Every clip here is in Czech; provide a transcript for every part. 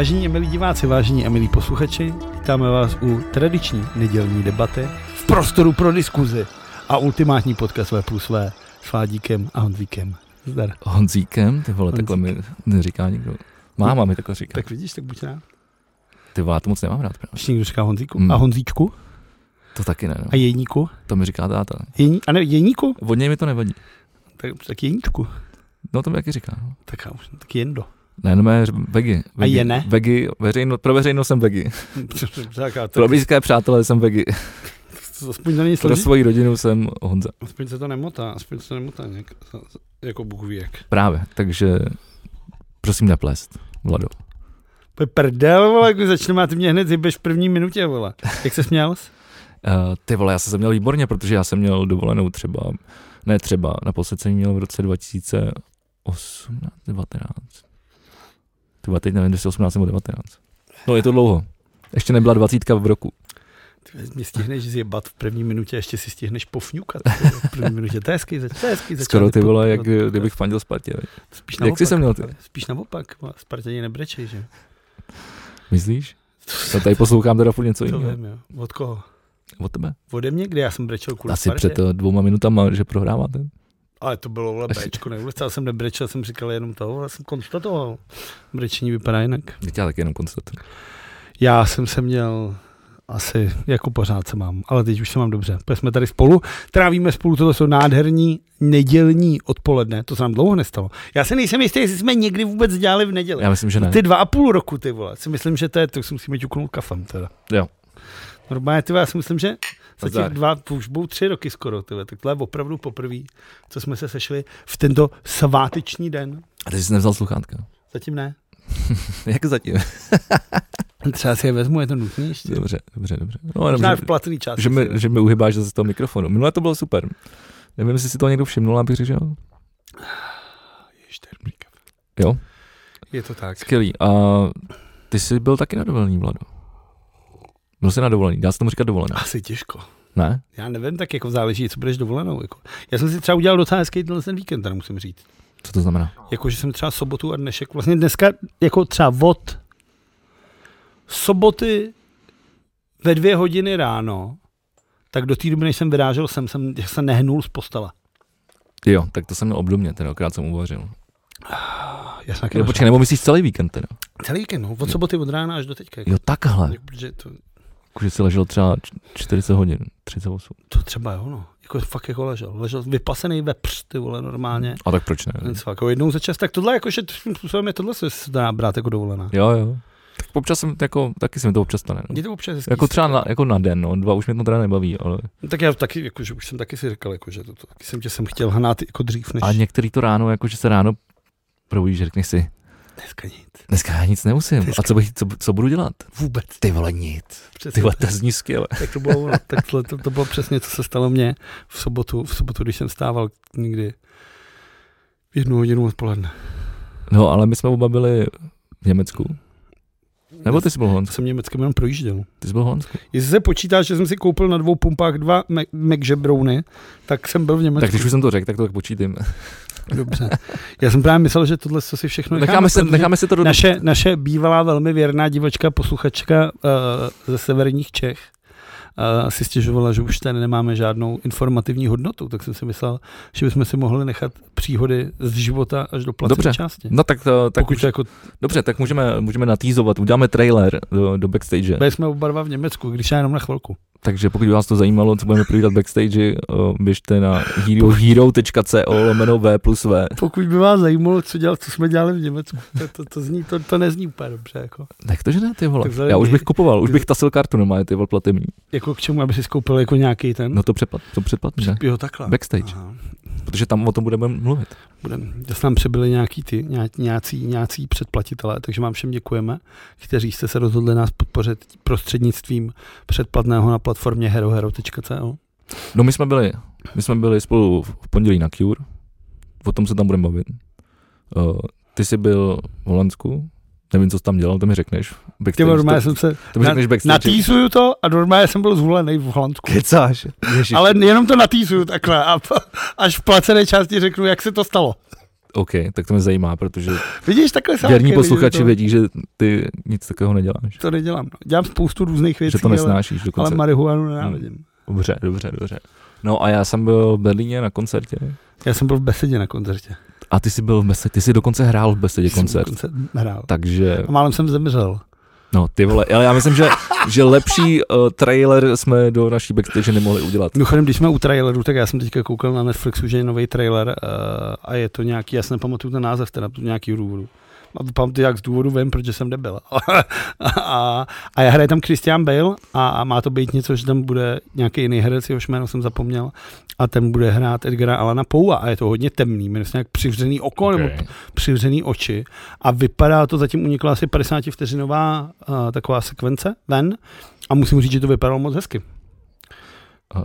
Vážení a milí diváci, vážení a milí posluchači, vítáme vás u tradiční nedělní debaty v prostoru pro diskuzi a ultimátní podcast V plus V s Vádíkem a Honzíkem. Zdar. Honzíkem? Ty vole, takhle mi neříká nikdo. Máma mi takhle říká. Tak vidíš, tak buď rád. Ty vole, já to moc nemám rád. Právě. Ještě někdo říká Honzíku? Mm. A Honzíčku? To taky ne, no. A Jeníku? To mi říká táta. Jení, a ne, Jeníku? Od něj mi to nevadí. Tak, tak Jeníčku. No to mi taky říká. No. Tak, já už- tak Jendo. Ne, no mé vegi. vegi. je ne? Vegi, veřejno, pro veřejnost jsem vegi. tak, a Pro blízké přátelé jsem vegi. aspoň to není Pro svoji rodinu jsem Honza. Aspoň se to nemotá, aspoň se to nemotá nějak, jako Bůh ví jak. Právě, takže prosím neplést, Vlado. To je prdel, vole, když začneme a ty mě hned zjebeš v první minutě, vole. Jak se směl jsi? Uh, ty vole, já jsem se měl výborně, protože já jsem měl dovolenou třeba, ne třeba, naposled jsem měl v roce 2018, 19. Ty vole, teď nevím, jestli 18 nebo 19. No je to dlouho. Ještě nebyla 20 v roku. Ty mě stihneš zjebat v první minutě, ještě si stihneš pofňukat v první minutě. To je hezký, zač- to je hezký Skoro ty začátek. vole, jak kdybych fandil Spartě. Spíš jak jsi se měl ty? Spíš naopak, Spartěni nebrečej, že? Myslíš? No tady poslouchám teda furt něco To jiného. vím, jo. Od koho? Od tebe? Ode mě, kde já jsem brečel kvůli Asi Spartě? před eh, dvouma minutama, že prohráváte. Ale to bylo vole Bčko, neulicál jsem nebrečel, jsem říkal jenom to, ale jsem konstatoval. Brečení vypadá jinak. Já tě taky jenom konstatuju. Já jsem se měl asi jako pořád se mám, ale teď už se mám dobře. Protože jsme tady spolu, trávíme spolu, toto jsou nádherní nedělní odpoledne, to se nám dlouho nestalo. Já se nejsem jistý, jestli jsme někdy vůbec dělali v neděli. Já myslím, že ne. Ty dva a půl roku, ty vole, si myslím, že to je, to si musíme ťuknout kafem teda. Jo. Normálně, ty vole, já si myslím, že za těch dva, už budou tři roky skoro, ty vole, tak to je opravdu poprvé, co jsme se sešli v tento sváteční den. A ty jsi nevzal sluchátka. Zatím ne. Jak zatím? Třeba si je vezmu, je to nutné ještě. Dobře, dobře, dobře. No, jenom, že, v placený části. že, mi, že mi uhybáš zase z toho mikrofonu. Minule to bylo super. Nevím, jestli si to někdo všimnul, abych řekl, že jo? Ježiš, to je dobrý kafe. Jo, Je to tak. skvělý. A ty jsi byl taky na dovolený, Vlado. Byl jsi na dovolený, dá se tomu říkat dovolená. Asi těžko. Ne? Já nevím, tak jako záleží, co budeš dovolenou. Jako. Já jsem si třeba udělal docela hezký tenhle ten víkend, teda musím říct. Co to znamená? Jako, že jsem třeba sobotu a dnešek, vlastně dneska, jako třeba od soboty ve dvě hodiny ráno, tak do té doby, než jsem vyrážel sem, jsem se nehnul z postele. Jo, tak to jsem měl obdobně, teda akorát jsem uvařil. Já jsem Jo, počkej, nebo myslíš celý víkend teda? Celý víkend, no, od soboty od rána až do teďka. Jako, Jo, takhle. protože to, Že jsi ležel třeba č- 40 hodin, 38. to třeba jo, no. Jako fakt jako ležel. Ležel vypasený vepř, ty vole, normálně. A tak proč ne? Něco jako jednou za čas, tak tohle jakože způsobem je tohle se dá brát jako dovolená. Jo, jo. Tak občas jsem, jako, taky se mi to občas stane. No. Je to občas hezký. Jako třeba na, jako na den, no, dva už mě to teda nebaví, ale No, tak já taky, jakože už jsem taky si říkal, jakože to, to taky jsem tě jsem chtěl hnát jako dřív, než a některý to ráno, jako že se ráno probudíš, řekneš si, dneska nic. dneska já nic nemusím, Dneska- a co, bych, co, co budu dělat? Vůbec. Ty vole nic, Přesně, ty vole, to zní skvěle. tak to bylo, tak to, to, to, bylo přesně, co se stalo mně v sobotu, v sobotu, když jsem stával někdy v jednu hodinu odpoledne. No, ale my jsme oba byli v Německu. Nebo ty jsi byl v Holandsku? jsem Německem jenom projížděl. Ty jsi byl v Holandsku. Jestli se počítá, že jsem si koupil na dvou pumpách dva Mac- tak jsem byl v Německu. Tak když už jsem to řekl, tak to tak počítím. Dobře. Já jsem právě myslel, že tohle co si všechno necháme, Necháme, se, necháme se to do... naše, naše bývalá velmi věrná divočka, posluchačka uh, ze severních Čech si stěžovala, že už tady nemáme žádnou informativní hodnotu, tak jsem si myslel, že bychom si mohli nechat příhody z života až do placené Dobře. části. No tak, to, tak Pokud už, jako, dobře, tak můžeme, můžeme natýzovat, uděláme trailer do, do backstage. byli jsme oba dva v Německu, když já jenom na chvilku. Takže pokud by vás to zajímalo, co budeme povídat backstage, o, běžte na hero, hero.co lomeno V plus V. Pokud by vás zajímalo, co, dělat, co jsme dělali v Německu, to, to, to, zní, to, to nezní úplně dobře. Jako, Tak to, že ne, ty vole. Já už bych kupoval, už bych tasil kartu normálně, ty vole, platební. Jako k čemu, aby si skoupil jako nějaký ten? No to předplat, to předplat, ne? jo, takhle. Backstage, Aha. protože tam o tom budeme mluvit. Budem, zase nám přibyli nějaký ty, ně- nějací, nějací předplatitelé, takže vám všem děkujeme, kteří jste se rozhodli nás podpořit prostřednictvím předplatného na platformě herohero.co. No my jsme byli, my jsme byli spolu v pondělí na Cure, o tom se tam budeme bavit. Uh, ty jsi byl v Holandsku, nevím, co jsi tam dělal, to mi řekneš. Ty Backstage, vole, normálně to, jsem se to mi na- řekneš backstage. natýzuju to a normálně jsem byl zvolený v Holandsku. Kecáš. Ježiš. Ale jenom to natýzuju takhle a až v placené části řeknu, jak se to stalo. OK, tak to mě zajímá, protože Vidíš, takhle se věrní posluchači vědí, že ty nic takového neděláš. To nedělám. No. Dělám spoustu různých věcí, Že to nesnášíš ale, dokonce. ale marihuanu nenávidím. Dobře, dobře, dobře. No a já jsem byl v Berlíně na koncertě. Já jsem byl v besedě na koncertě. A ty jsi byl v besedě, ty jsi dokonce hrál v besedě koncert. koncert hrál. Takže, A málem jsem zemřel. no ty vole, ale já myslím, že, že lepší uh, trailer jsme do naší backstage nemohli udělat. Mimochodem, když jsme u traileru, tak já jsem teďka koukal na Netflixu, že je nový trailer uh, a je to nějaký, já si nepamatuju ten název, teda nějaký důvodu. A pamatuju, jak z důvodu vím, protože jsem debil. a, a já hraje tam Christian Bale a, a, má to být něco, že tam bude nějaký jiný herec, jehož jméno jsem zapomněl, a ten bude hrát Edgara Alana Poua a je to hodně temný, jmenuje se nějak přivřený oko okay. nebo přivřený oči a vypadá to, zatím unikla asi 50 vteřinová uh, taková sekvence ven a musím říct, že to vypadalo moc hezky.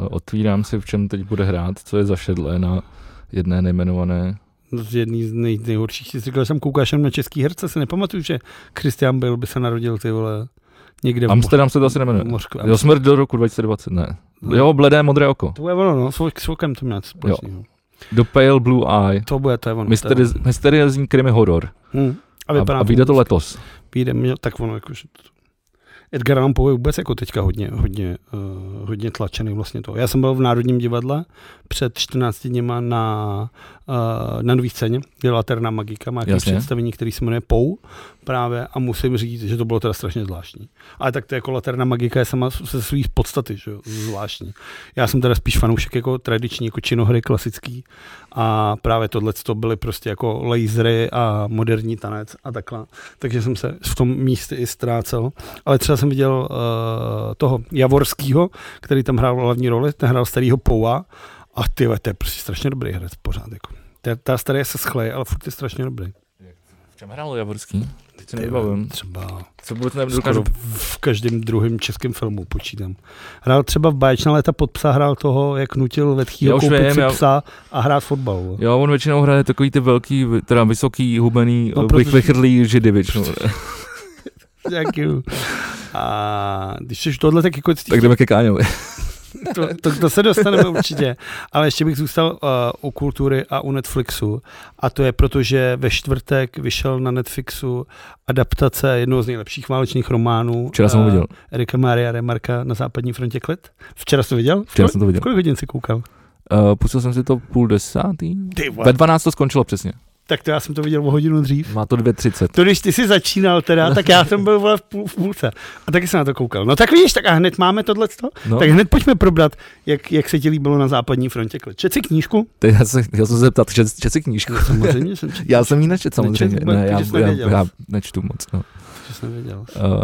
Otvírám si, v čem teď bude hrát, co je za šedle na jedné nejmenované. Z jedný z nej, nejhorších. Jsi říkal, že jsem koukáš na český herce, si nepamatuju, že Christian Bale by se narodil ty vole někde v Amsterdam se to asi nemenuje. Mořku. Jo, smrt do roku 2020, ne. No. Jo, bledé modré oko. To je ono, no, s okem to měl společného. The Pale Blue Eye. To bude, to je ono. Mysteri- to je ono. Mysteriózní krimi horor. Hm. A, A, vypadá a vyjde to letos. Vyjde, mě- tak ono, jakože to, Edgar Allan Poe je vůbec jako teďka hodně, hodně, uh, hodně tlačený vlastně to. Já jsem byl v Národním divadle před 14 dněma na, uh, na nový scéně, kde Laterna Magika, má představení, který se jmenuje Pou právě a musím říct, že to bylo teda strašně zvláštní. Ale tak to jako Laterna Magika je sama se svý podstaty, že jo, zvláštní. Já jsem teda spíš fanoušek jako tradiční, jako činohry klasický a právě tohle to byly prostě jako lasery a moderní tanec a takhle. Takže jsem se v tom místě i ztrácel. Ale třeba jsem viděl uh, toho Javorského, který tam hrál hlavní roli, ten hrál starýho Poua a ty to je prostě strašně dobrý herec pořád. Jako. Ta, ta starý se schleje, ale furt je strašně dobrý. V čem hrál Javorský? Teď se Ty nevybavím. Třeba Co vůbec nedokážu. v každém druhém českém filmu počítám. Hrál třeba v Báječná léta pod psa, hrál toho, jak nutil Vetchýho koupit vím, si já- psa a hrát fotbal. Jo, on většinou hraje takový ty velký, teda vysoký, hubený, No, no, protože- vychrlý židy většinou. Děkuju. A když jsi tohle, tak jako tak jdeme ke Káňovi. to, to, to, se dostaneme určitě. Ale ještě bych zůstal uh, u kultury a u Netflixu. A to je proto, že ve čtvrtek vyšel na Netflixu adaptace jednoho z nejlepších válečných románů. Včera jsem ho eh, viděl. Erika Maria Remarka na západní frontě klid. Včera jsi to viděl? Včera jsem to viděl. Kolik hodin jsi koukal? Uh, pustil jsem si to půl desátý. Ty Ve 12 to skončilo přesně. Tak to já jsem to viděl o hodinu dřív. Má to 2.30. To když ty jsi začínal teda, tak já jsem byl vole v, půl, v půlce. A taky jsem na to koukal. No tak vidíš, tak a hned máme tohle. No, Tak hned pojďme probrat, jak, jak se ti líbilo na západní frontě. Čet si knížku? teď já se, já jsem se zeptat, čet, čet si knížku. Samozřejmě jsem četl. Já jsem ji nečet samozřejmě. Nečet ne, já, já, já, nečtu moc. No. Že jsem nevěděl. Uh,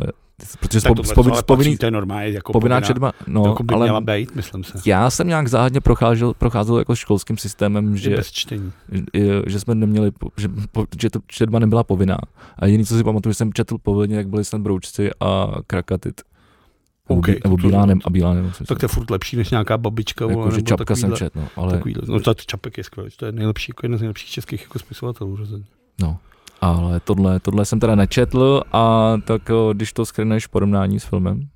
protože Tak spo, tohle ale spovinný, patří, to je normálně jako povinná povinná, četba, no, jako by ale měla být, myslím se. já jsem nějak záhadně procházel, procházel jako školským systémem, Že... že, Bez čtení. že, že jsme neměli, že, po- že to četba nebyla povinná. A jediný, co si pamatuju, že jsem četl povinně, jak byli snad broučci a krakatit. Nebo, OK, bí- nebo bílánem a bílánem. Tak to je furt lepší než nějaká babička. jako, že nebo čapka jsem takovýhle- čet, no, ale Takovýhle. No to Čapek je skvělý, to je nejlepší, jako jeden z nejlepších českých jako spisovatelů rozhodně. No, ale tohle, tohle jsem teda nečetl a tak když to schrneš v porovnání s filmem,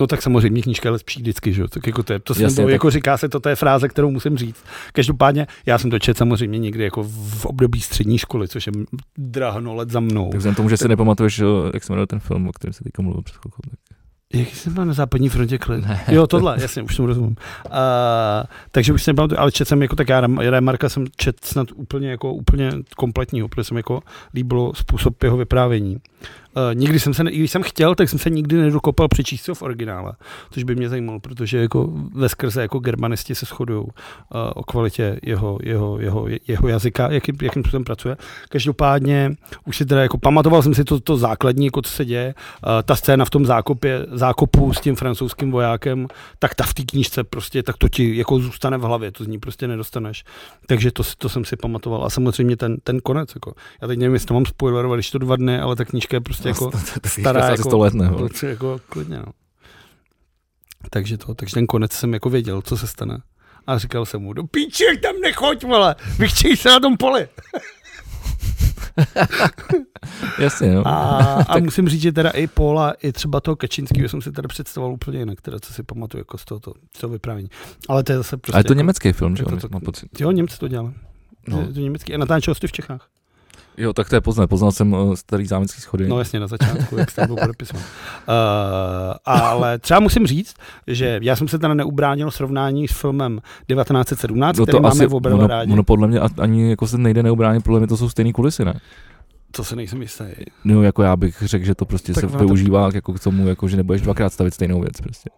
No tak samozřejmě knížka je lepší vždycky, že jo? Tak jako to, je, to, Jasně, Jasně, tak- jako říká se, to, to je fráze, kterou musím říct. Každopádně já jsem to četl samozřejmě někdy jako v období střední školy, což je drahno let za mnou. tak vzhledem tomu, že si nepamatuješ, jak se jmenuje ten film, o kterém se teďka mluvil před chvilkou. Tak... Jak jsem byl na západní frontě klid? Ne. Jo, tohle, jasně, už tomu rozumím. Uh, takže už jsem ale četl jsem jako tak já Rem- Remarka jsem čet snad úplně jako úplně kompletního, protože jsem jako líbilo způsob jeho vyprávění. Uh, nikdy jsem se, ne, když jsem chtěl, tak jsem se nikdy nedokopal přečíst v originále, což by mě zajímalo, protože jako ve skrze jako germanisti se shodují uh, o kvalitě jeho, jeho, jeho, jeho jazyka, jakým, jakým způsobem pracuje. Každopádně už si teda jako pamatoval jsem si to, to základní, jako co se děje, uh, ta scéna v tom zákopě, zákopu s tím francouzským vojákem, tak ta v té knížce prostě, tak to ti jako zůstane v hlavě, to z ní prostě nedostaneš. Takže to, to jsem si pamatoval. A samozřejmě ten, ten konec, jako. Já teď nevím, jestli to mám spoilerovat, když to dva dny, ale ta knížka je prostě jako stará jako- 100 let. Prostě jako klidně, no. Takže to, takže ten konec jsem jako věděl, co se stane. A říkal jsem mu, do píči, tam nechoď, vole, vychčej se na tom poli. Jasně, no. A, a musím říct, že teda i Paula, i třeba toho Kačinského jsem si teda představoval úplně jinak, teda co si pamatuju jako z tohoto, z toho vyprávění. Ale to je zase prostě... Ale je to jako, německý film, že to jo, mám pocit. Jo, Němci to dělali. No. Je to německý. A natáčel jsi to v Čechách? Jo, tak to je poznat. Poznal jsem uh, starý zámecký schody. No jasně, na začátku, jak jste byl podepisován. Uh, ale třeba musím říct, že já jsem se teda neubránil srovnání s filmem 1917, no který to máme asi, v oba dva ono, rádi. ono, podle mě ani jako se nejde neubránit, podle mě to jsou stejné kulisy, ne? To se nejsem jistý. No, jako já bych řekl, že to prostě Tak se ono to- využívá jako k tomu, jako že nebudeš dvakrát stavit stejnou věc prostě.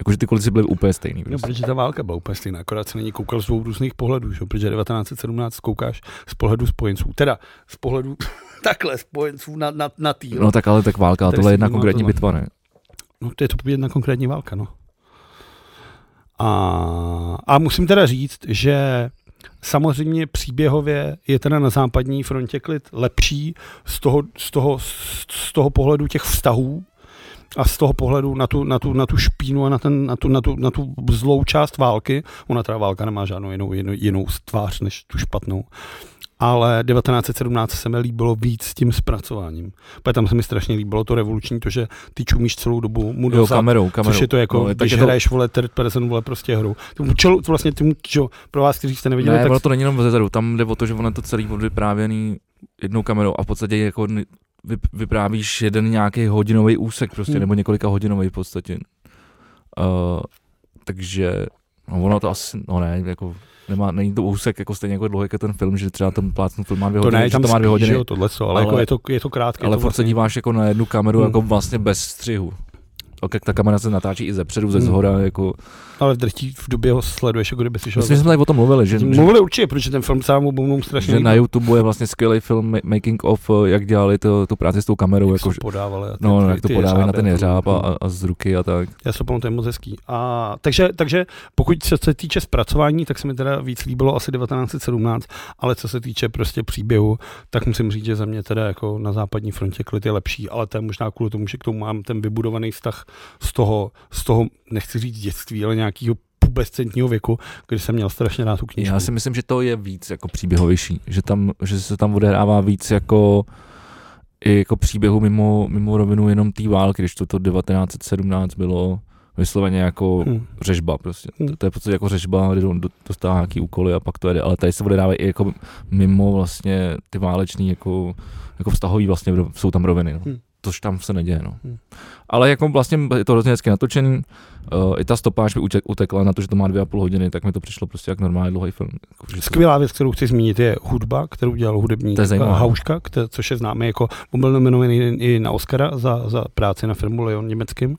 Jakože ty kulisy byly úplně stejný. No, Prostě. protože ta válka byla úplně stejná, akorát se na ní koukal z dvou různých pohledů, že? protože 1917 koukáš z pohledu spojenců, teda z pohledu takhle spojenců na, na, na tý. No tak ale tak válka, tohle je jedna konkrétní tohle. bitva, ne? No, to je to jedna konkrétní válka, no. A, a musím teda říct, že samozřejmě příběhově je teda na západní frontě klid lepší z toho, z toho, z toho pohledu těch vztahů a z toho pohledu na tu, na tu, na tu špínu a na, ten, na, tu, na, tu, na tu zlou část války. Ona teda válka nemá žádnou jinou, jinou, jinou tvář než tu špatnou. Ale 1917 se mi líbilo víc s tím zpracováním. Protože tam se mi strašně líbilo to revoluční, to, že ty čumíš celou dobu mu dozad, kamerou, kamerou. Což je to jako, no, tak když je to, hraješ, vole, third person, vole, prostě hru. Tomu čelu, to vlastně tomu, čo, pro vás, kteří jste neviděli, ne, tak to není jenom zezadu, tam jde o to, že ono je to celý vyprávěný jednou kamerou a v podstatě jako vyprávíš jeden nějaký hodinový úsek prostě, Hmm. nebo několika hodinový v podstatě. Uh, takže no ono to asi, no ne, jako nemá, není to úsek jako stejně jako dlouhý jako ten film, že třeba ten plácnu film má dvě to hodiny, ne, že tam to má dvě hodiny, jo, tohle, co, ale, Ale- jako je to, je to krátké. ale to furt se díváš jako na jednu kameru Hmm. jako vlastně bez střihu. Ok, ta kamera se natáčí i ze předu, ze Hmm. zhora, jako... Ale v drtí v době ho sleduješ, jako kdyby si šel. Myslím, že jsme tady o tom mluvili, že, Mluvili určitě, protože ten film sám obou strašně že na. YouTube je vlastně skvělý film ma- Making of, eh, jak dělali to, tu práci s tou kamerou, Jak jako, podávali. ty- no, ty- no, jak to podávají na ten jeřáb a, a, a z ruky a tak. Já se pamatuju, to je moc hezký. A, takže, takže pokud se, se týče zpracování, tak se mi teda víc líbilo asi 1917, ale co se týče prostě příběhu, tak musím říct, že za mě teda jako na západní frontě klid je lepší, ale to je možná kvůli tomu, že k tomu mám ten vybudovaný vztah z toho, z toho nechci říct dětství, ale nějakého pubescentního věku, kdy jsem měl strašně rád tu knížku. Já si myslím, že to je víc jako příběhovější, že, tam, že se tam odehrává víc jako i jako příběhu mimo, mimo rovinu jenom té války, když to, to 1917 bylo vysloveně jako Hm. řežba prostě. Hm. To, to je v podstatě jako řežba, do- dostává nějaký úkoly a pak to jede, ale tady se odehrávají i jako mimo vlastně ty válečný jako, jako vztahový vlastně jsou tam roviny. No. Hm. Tož tam se neděje, no. Hm. Ale jako vlastně je to hrozně hezky natočený, uh, i ta stopáž mi utek, utekla na to, že to má dvě a půl hodiny, tak mi to přišlo prostě jak normálně dlouhý film. Jako, Skvělá věc, kterou chci zmínit, je hudba, kterou dělal hudebník zajímavé. Hauška, které, což je známý jako, byl nominovaný i na Oscara za, za práci na filmu Leon německým,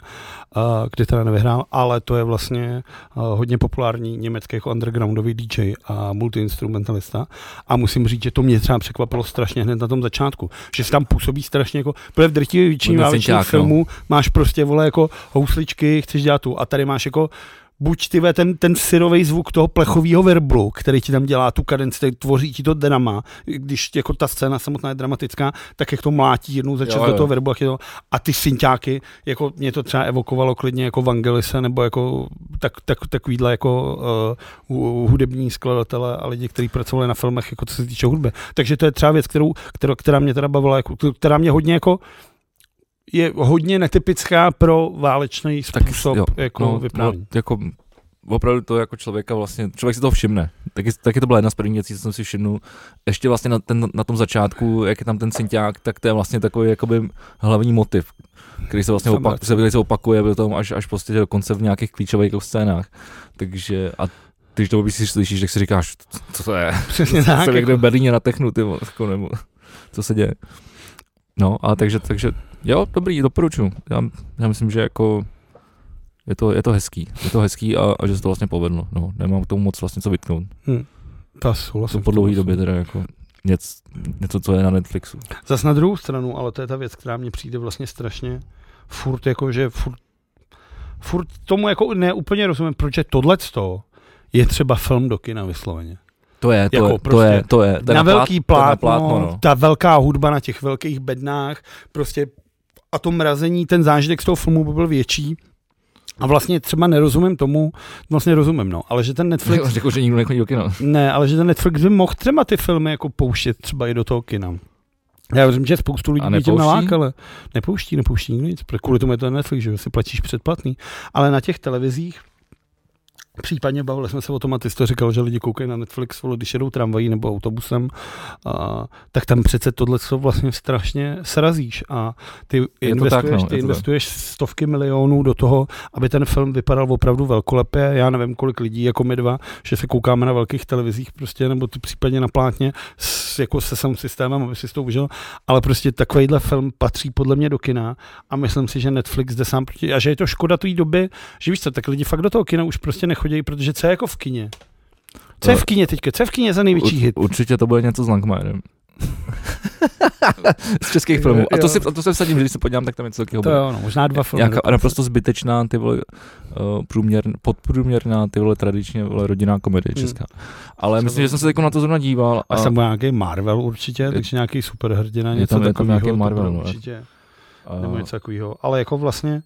kde teda nevyhrál, ale to je vlastně hodně populární německý jako undergroundový DJ a multiinstrumentalista. A musím říct, že to mě třeba překvapilo strašně hned na tom začátku, že se tam působí strašně jako, protože v drtivé většině válečných no. filmů máš prostě vole jako housličky, chceš dělat tu a tady máš jako buď ty ve, ten, ten syrový zvuk toho plechového verblu, který ti tam dělá tu kadenci, který tvoří ti to drama, když jako ta scéna samotná je dramatická, tak jak to mlátí jednou za čas do toho verbu, jak je to, a ty synťáky, jako mě to třeba evokovalo klidně jako Vangelise, nebo jako tak, tak, takovýhle jako uh, hudební skladatele a lidi, kteří pracovali na filmech, jako co se týče hudby. Takže to je třeba věc, kterou, kterou, která mě teda bavila, jako, která mě hodně jako je hodně netypická pro válečný Tak způsob jo, jako no, vyprávění. No, jako opravdu to jako člověka vlastně, člověk si toho všimne. Taky, taky to byla jedna z prvních věcí, co jsem si všimnul. Ještě vlastně na, ten, na tom začátku, jak je tam ten synťák, tak to je vlastně takový jakoby hlavní motiv, který se vlastně Jsem opak, který se opakuje potom až, až prostě dokonce v nějakých klíčových jako scénách. Takže a když to si slyšíš, tak si říkáš, co, to je? Přesně Jsem tak. někde Jako, v Berlíně na technu, ty jako, nebo co se děje. No, ale takže, takže jo, dobrý, doporučuji. Já, já myslím, že jako je to, je to hezký, je to hezký a, a že se to vlastně povedlo. No, nemám k tomu moc vlastně co vytknout. ta souhlasím. Jsem po dlouhé době teda jako něco, něco, co je na Netflixu. Zas na druhou stranu, ale to je ta věc, která mně přijde vlastně strašně furt jako, že furt, furt tomu jako neúplně rozumím, proč je tohleto je třeba film do kina vysloveně. To je, to, Jako je, to prostě je, to je. to je na, plát- velký to na plátno, plátno no. ta velká hudba na těch velkých bednách, prostě a to mrazení, ten zážitek z toho filmu by byl větší. A vlastně třeba nerozumím tomu, vlastně rozumím, no, ale že ten Netflix, Řekl, že nikdo nechodí do kina. ne, ale že ten Netflix by mohl třeba ty filmy jako pouštět třeba i do toho kina. Já věřím, že spoustu lidí by nepouští? nalákale. Nepouští, nepouští nikdo nic, kvůli tomu je to Netflix, že si platíš předplatný. Ale na těch televizích Případně bavili jsme se o tom a ty jsi to říkal, že lidi koukají na Netflix, vole, když jedou tramvají nebo autobusem, a, tak tam přece tohle co vlastně strašně srazíš a ty investuješ, tak, no, ty je investuješ stovky milionů do toho, aby ten film vypadal opravdu velkolepě. Já nevím, kolik lidí, jako my dva, že se koukáme na velkých televizích prostě, nebo ty případně na plátně s, jako se sound systémem, aby si to užil, ale prostě takovýhle film patří podle mě do kina a myslím si, že Netflix jde sám proti, a že je to škoda té doby, že víš co, tak lidi fakt do toho kina už prostě nechodí, protože co je jako v kině? Co je v kině teďka? Co je v kině za největší hit? Určitě to bude něco s Langmajerem. z českých filmů. A to, si, a to se vsadím, že když se podívám, tak tam něco takového To jo, no, možná dva filmy. Nějaká naprosto zbytečná, ty vole, uh, průměr, podprůměrná, ty vole, tradičně, vole, rodinná komedie Hmm. česká. Ale myslím, že jsem se jako na to zrovna díval. A jsem nějaký Marvel určitě, takže nějaký superhrdina, je něco je tam takového. nějaký Marvel, určitě, a, nebo něco takového. Ale jako vlastně,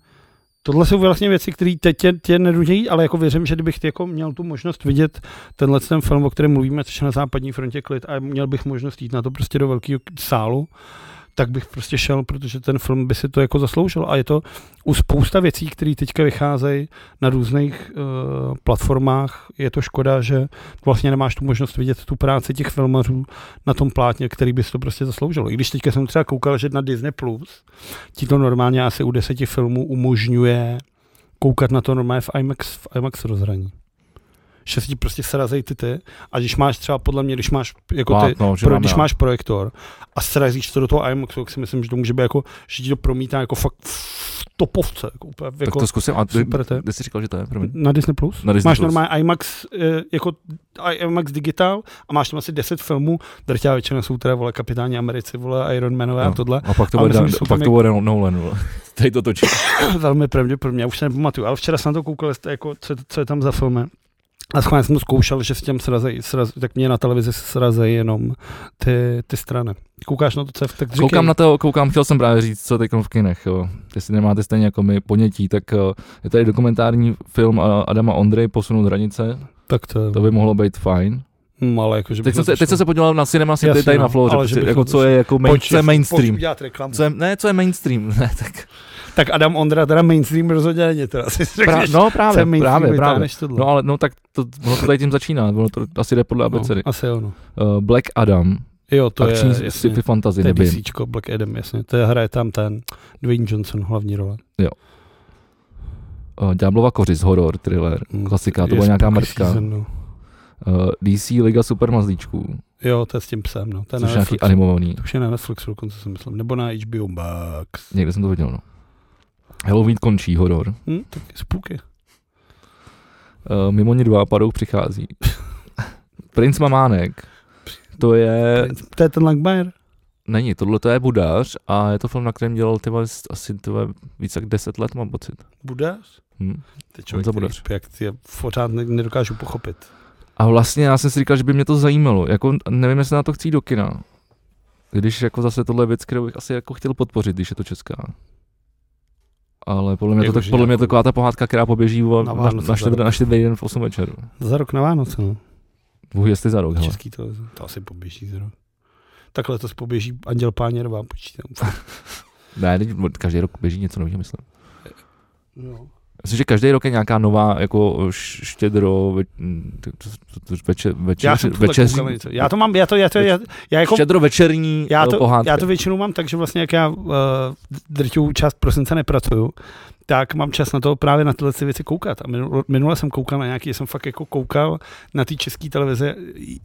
tohle jsou vlastně věci, které teď tě, tě nenudí, ale jako věřím, že kdybych jako měl tu možnost vidět tenhle ten film, o kterém mluvíme, což je na západní frontě klid a měl bych možnost jít na to prostě do velkého sálu, tak bych prostě šel, protože ten film by si to jako zasloužil. A je to u spousta věcí, které teďka vycházejí na různých uh, platformách. Je to škoda, že vlastně nemáš tu možnost vidět tu práci těch filmařů na tom plátně, který by si to prostě zasloužilo. I když teďka jsem třeba koukal, že na Disney Plus ti to normálně asi u deseti filmů umožňuje koukat na to normálně v IMAX, v IMAX rozhraní. Že si ti prostě srazej ty ty a když máš třeba podle mě, když máš jako ty, že pro, když já. máš projektor a srazíš to do toho IMAXu, tak si myslím, že to může být jako, že ti to promítá jako fakt v topovce. Jako, úplně, Tak jako to zkusím. A ty, super ty jsi říkal, že to je, promiň. na Disney Plus? Na Disney máš Plus. normálně IMAX, eh, jako IMAX digital a máš tam asi 10 filmů, drtivá většina jsou teda, vole, Kapitáni Americi, vole, Iron Manové a No. tohle. A pak to bude, myslím, jsou pak to bude Nolan, vole. Tady to točí. Velmi pravděpodobně, já už se nepamatuju, ale včera jsem na to koukal, jako, co, co je tam za filmy. A schválně jsem to zkoušel, že s těm srazej, sraz, tak mě na televizi se srazejí jenom ty, ty strany. Koukáš na to, co je, tak říkej. Koukám na to, koukám, chtěl jsem právě říct, co teď v kinech. Jo. Jestli nemáte stejně jako my ponětí, tak jo, je tady dokumentární film a- Adama Ondrej Posunout hranice. Tak to, To by mohlo být fajn. hm, ale jako, že Teď jsem, se, teď jsem se podíval na Cinema City Jasně, tady no, na Floře, prostě, jako co je jako main, co je mainstream. Co je, ne, co je mainstream, ne, tak. Tak Adam Ondra teda mainstream rozhodně není, teda si Pra, řekneš, no co je právě, právě, právě. No ale no tak to, ono to tady tím začíná, ono to asi jde podle abecedy. no, asi jo, no. Uh, Black Adam, Jo, to akční je, sci-fi fantasy, to je Black Adam, jasně. To je, hraje tam ten Dwayne Johnson hlavní role. Uh, Ďáblova kořist, horor, thriller, Hmm, klasika, to byla nějaká mrtka. no. Uh, DC Liga supermazlíčků, Jo, to je s tím psem, no. To je což nějaký animovaný. To už je na Netflixu dokonce si myslím. Nebo na HBO Max. Někde jsem to viděl, no. Halloween končí, horor. Hm, tak je spooky. Uh, mimo ní dva padou přichází. Princ Mamánek. To je, To je ten Langmajer? není, tohle to je Budář a je to film, na kterém dělal ty asi ty vole, víc jak 10 let, mám pocit. Budář? Hm. Ty člověk, který, Budař. jak ty je pořád ne- nedokážu pochopit. A vlastně já jsem si říkal, že by mě to zajímalo. Jako nevím, jestli na to chci do kina. Když jako zase tohle je věc, kterou bych asi jako chtěl podpořit, když je to česká. Ale podle mě, to, tak, podle mě to taková ta pohádka, která poběží o, Na na, Vánoce na, štědrý den v 8 večeru. Za rok na Vánoce, no. Bůh jestli za rok, hele. Český televize. To asi poběží za rok. Takhle to poběží Anděl Páněrová, počítám. Ne, každý rok běží něco nového, myslím. No. Myslím, že každý rok je nějaká nová jako štědro, večer, večer, Já to mám, já to, já to, já, já jako štědro večerní já eh, to, pohádka. já to většinou mám tak, že vlastně jak já uh, drtivou část prosince nepracuju, tak mám čas na to právě na tyhle ty věci koukat. A minule, minule jsem koukal na nějaký, jsem fakt jako koukal na té české televize,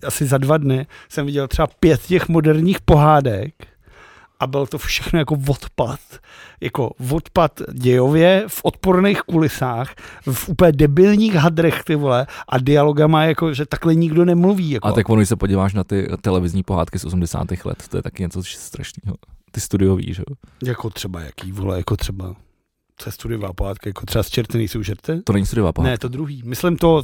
asi za dva dny jsem viděl třeba pět těch moderních pohádek a byl to všechno jako odpad. Jako odpad dějově, v odporných kulisách, v úplně debilních hadrech, ty vole, a dialogama, jako, že takhle nikdo nemluví. Jako. A tak ono, když se podíváš na ty televizní pohádky z 80. let, to je taky něco strašného. Ty studiový, že jo? Jako třeba jaký, vole, jako třeba co je studiová pohádka, jako třeba z čerty nejsou žerty? To není studiová pohádka. Ne, to druhý. Myslím to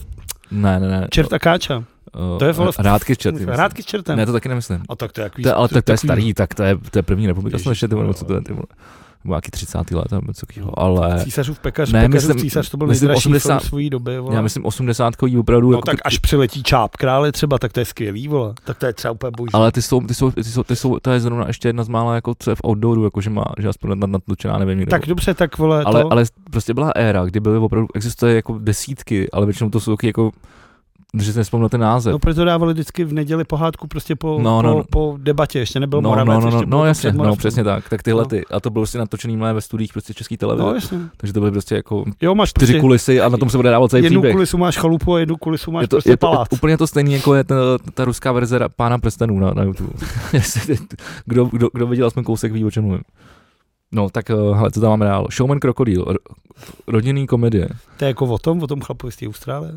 Ne, ne, ne. čert a káča. Uh, To je vole, Rádky s myslím. Rádky s čertem. Ne, to taky nemyslím. A tak to je jaký, To, ale tak to je starý, tak to je, to je první republika, snad ještě ty jo. co to je, ty vole. nebo nějaký 30. let, nebo něco takového, ale Císařův pekař, Ne, pekařův myslím- císař, to byl myslím nejdražší 80 film svojí doby. Vole. já myslím 80 opravdu, no jako tak ty- až přiletí čáp krále třeba, tak to je skvělý, vole. Tak to je třeba úplně boží. ale ty jsou, ty jsou, ty jsou, ty jsou, to je zrovna ještě jedna z mála, jako co je v outdooru, jako že má, že aspoň na- natlučená, nevím, někde. tak dobře, tak vole, ale, to... ale prostě byla éra, kdy byly opravdu, existuje jako desítky, ale většinou to jsou taky jako, že si nespomenu na ten název. No, proto dávali vždycky v neděli pohádku prostě po, No, po, no, no. po debatě, ještě nebyl no, Moravec, no, no, no, ještě no, jasně, no, přesně tak, tak tyhle No. ty, a to bylo prostě natočený mlé ve studiích prostě český televize, No, jasně. takže to byly prostě jako Jo, máš čtyři prostě kulisy a na tom se bude dávat celý jednu příběh. kulisu máš chalupu a jednu kulisu máš je to, prostě je to palác. úplně to stejné, jako je ta, ta ruská verze Pána prstenů na, na YouTube. Kdo, kdo, kdo viděl aspoň kousek, ví, o čem mluvím. No, tak uh, hele, co tam máme dál? Showman Krokodýl, ro, rodinný komedie. To je jako o tom, o tom chlapovi z té Austrálie.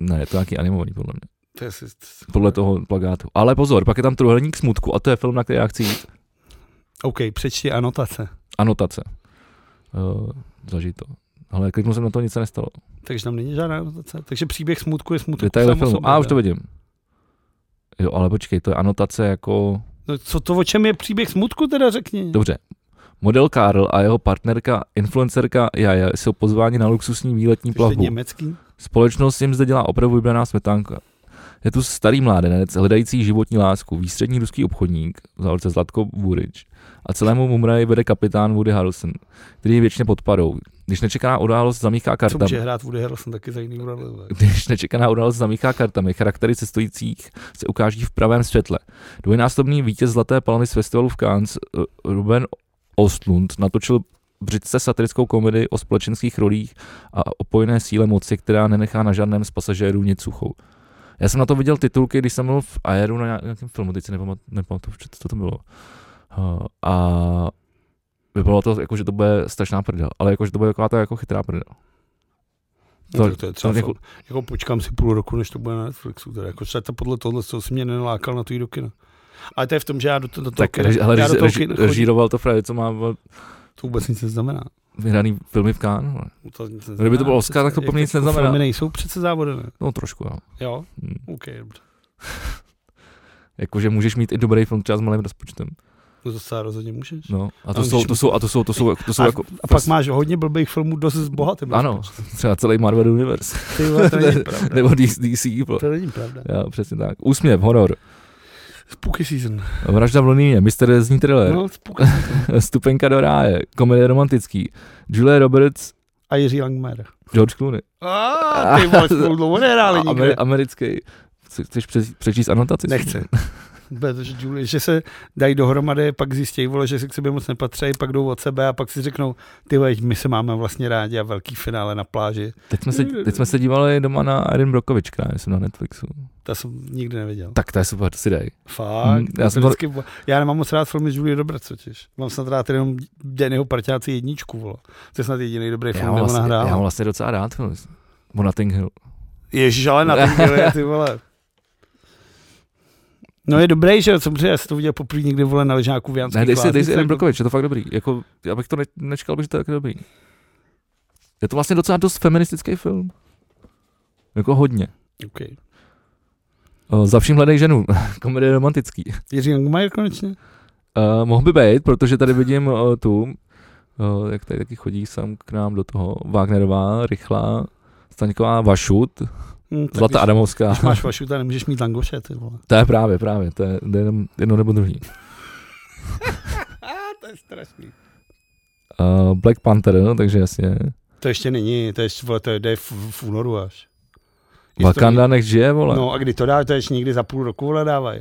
Ne, je to nějaký animovaný, podle mě. To je si, Podle toho plagátu. Ale pozor, pak je tam Truhelník smutku a to je film, na který já chci jít. OK, přečti anotace. Anotace. Uh, zažij to. Ale kliknul jsem na to, nic se nestalo. Takže tam není žádná anotace. Takže příběh smutku je smutku. O filmu. sobě, A už to vidím. Jo, ale počkej, to je anotace jako... No, co to, o čem je příběh smutku teda řekni. Dobře. Model Karl a jeho partnerka, influencerka Jaja, jsou pozváni na luxusní výletní plavbu. německý. Společnost jim zde dělá opravdu vybraná smetánka. Je tu starý mládenec, hledající životní lásku, výstřední ruský obchodník, v závorce Zlatko Burič, a celému mumraji vede kapitán Woody Harrelson, který je věčně pod parou. Když nečekaná událost zamíchá Co kartami, může hrát Woody Harrelson taky za jiný vole. když nečekaná událost zamíchá kartami, charaktery cestujících se ukáží v pravém světle. Dvojnásobný vítěz Zlaté palmy z festivalu v Cannes eh, Ruben Ostlund natočil břitce satirickou komedii o společenských rolích a o pojné síle moci, která nenechá na žádném z pasažérů nic suchou. Já jsem na to viděl titulky, když jsem byl v Aeru na nějakém filmu, teď si nepamat- nepamatuju, co to, bylo. A vypadalo to, jako, že to bude strašná prdel, ale jako, že to bude taková ta jako chytrá prdel. No, To- tak to je třeba jako- jako, počkám si půl roku, než to bude na Netflixu. Teda. Jako, to podle tohle, co si mě nenalákal na jít do kina. Ale to je v tom, že já do, to, do toho Tak chodím. režíroval to Freddy, co má To vůbec nic neznamená. vyhraný filmy v Cannes. vole. To nic Kdyby to byl Oscar, tak to po mně nic neznamená. Filmy nejsou přece závody, ne? No trošku, jo. Jo? Hm. OK, dobře. Jakože můžeš mít i dobrý film třeba s malým rozpočtem. No to se rozhodně můžeš. No. A to Ale jsou, to jsou, a to jsou, to jsou, to jsou a, jako, a pak máš hodně blbých filmů dost s bohatým. ano, třeba celý Marvel Universe. Ty to není pravda. Nebo DC. To není pravda. Jo, přesně tak. Úsměv, horor. Spooky season. Vražda v Londýně, Mr. Zní thriller, No, spooky season. Stupenka do ráje, komedie romantický, Julia Roberts, A Jiří Langmer. George Clooney. A ty vole, spolu dlouho nehráli A nikdy. Ameri- americký. Chceš přečíst anotaci? Nechci. Že se dají dohromady, pak zjistí, vole, že si k sobě moc nepatří, pak jdou od sebe a pak si řeknou, ty vole, my se máme vlastně rádi a velký finále na pláži. Teď jsme, se, teď jsme se dívali doma na Erin Brokovič, která jsem na Netflixu. To jsem nikdy neviděl. Tak to je super, to si dej. Fakt? Mm, já jsem to vždycky, já nemám moc rád filmy Julie Roberts, totiž. Mám snad rád jenom Dennyho parťáci jedničku, vole. To je snad jediný dobrý Já film, mám, kde ona vlastně, já mám hrála. vlastně docela rád film. O Notting Hill. Ježíš, ale na tom je, ty vole. No je dobrý, že jo, samozřejmě, já jsem to viděl poprvé někdy, vole, na ležáku v Janských Ne, dej si, dej si jako- Brokovič, je to fakt dobrý. Jako, já bych to ne, nečekal, že to je tak dobrý. Je to vlastně docela dost feministický film. Jako hodně. Okay. Uh, za vším hledej ženu. Komedie romantický. Jiří Langmajer konečně? Uh, mohl by být, protože tady vidím uh, tu, uh, jak tady taky chodí sem k nám do toho, Wagnerová, rychlá, Staňková, Vašut, Hm, tak Zlata když, Adamovská. když máš vašu, nemůžeš mít langoše, ty vole. To je právě, právě, to je, to je jenom jedno nebo druhý. to je strašný. Uh, Black Panther, no, takže jasně. To ještě není, to je, vole, to jde v, v únoru až. Je Wakanda nech žije, vole. No a kdy to dá, to je ještě někdy za půl roku, vole, dávají.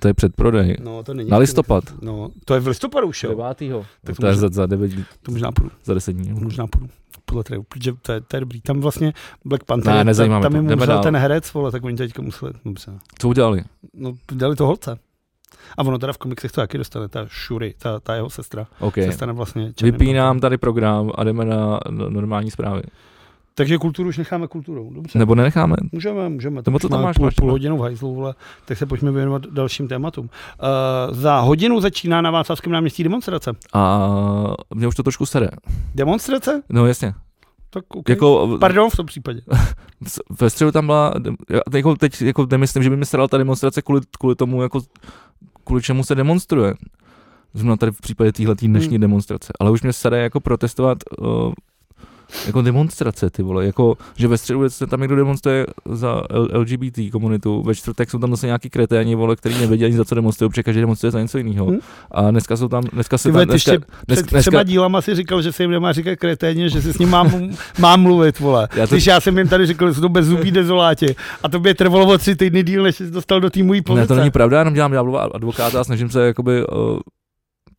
To je předprodej. No, to není. Na listopad. No, to je v listopadu už, jo. Devátýho. Tak Tak to to je možná- za, za, 9, dní, To možná půjdu, za 10 dní. možná půjdu. Podle traileru, protože to je, to je dobrý. Tam vlastně Black Panther, Ne, tam je Jdeme musel ten herec, vole, tak oni teďka museli, dobře. Co udělali? No, dali to holce. A ono teda v komiksech to taky dostane, ta Shuri, ta, ta jeho sestra, OK. se stane vlastně Vypínám tady program a jdeme na no- normální zprávy. Takže kulturu už necháme kulturou, dobře. Nebo nenecháme? Můžeme, můžeme. Nebo co tam máš, Půl, máš, půl hodinu v hajzlu, vole, tak se pojďme věnovat dalším tématům. Uh, za hodinu začíná na Václavském náměstí demonstrace. A mě už to trošku sere. Demonstrace? No jasně. Tak okay. Jako, Pardon v tom případě. ve středu tam byla, jako teď jako nemyslím, že by mi srala ta demonstrace kvůli, kvůli tomu, jako, kvůli čemu se demonstruje. Zrovna tady v případě téhle dnešní Hmm. demonstrace. Ale už mě sere jako protestovat uh, jako demonstrace, ty vole, jako, že ve středu se tam někdo demonstruje za LGBT komunitu, ve čtvrtek jsou tam zase nějaký kreténi, vole, který nevědí ani za co demonstrují, protože každý demonstruje za něco jiného. Hmm. A dneska jsou tam, dneska se tam, dneska, ještě dneska, Před třema dílama si říkal, že se jim nemá říkat kreténě, že si s ním mám, mám mluvit, vole. Já to- Když já jsem jim tady říkal, že jsou to bezzubí dezoláti. A to by trvalo o tři týdny díl, než jsi dostal do té mojí pozice. Ne, to není pravda, já jenom dělám ďáblova advokáta a snažím se jakoby uh,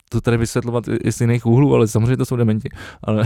to tady vysvětlovat i i z jiných úhlů, ale samozřejmě to jsou dementi. Ale,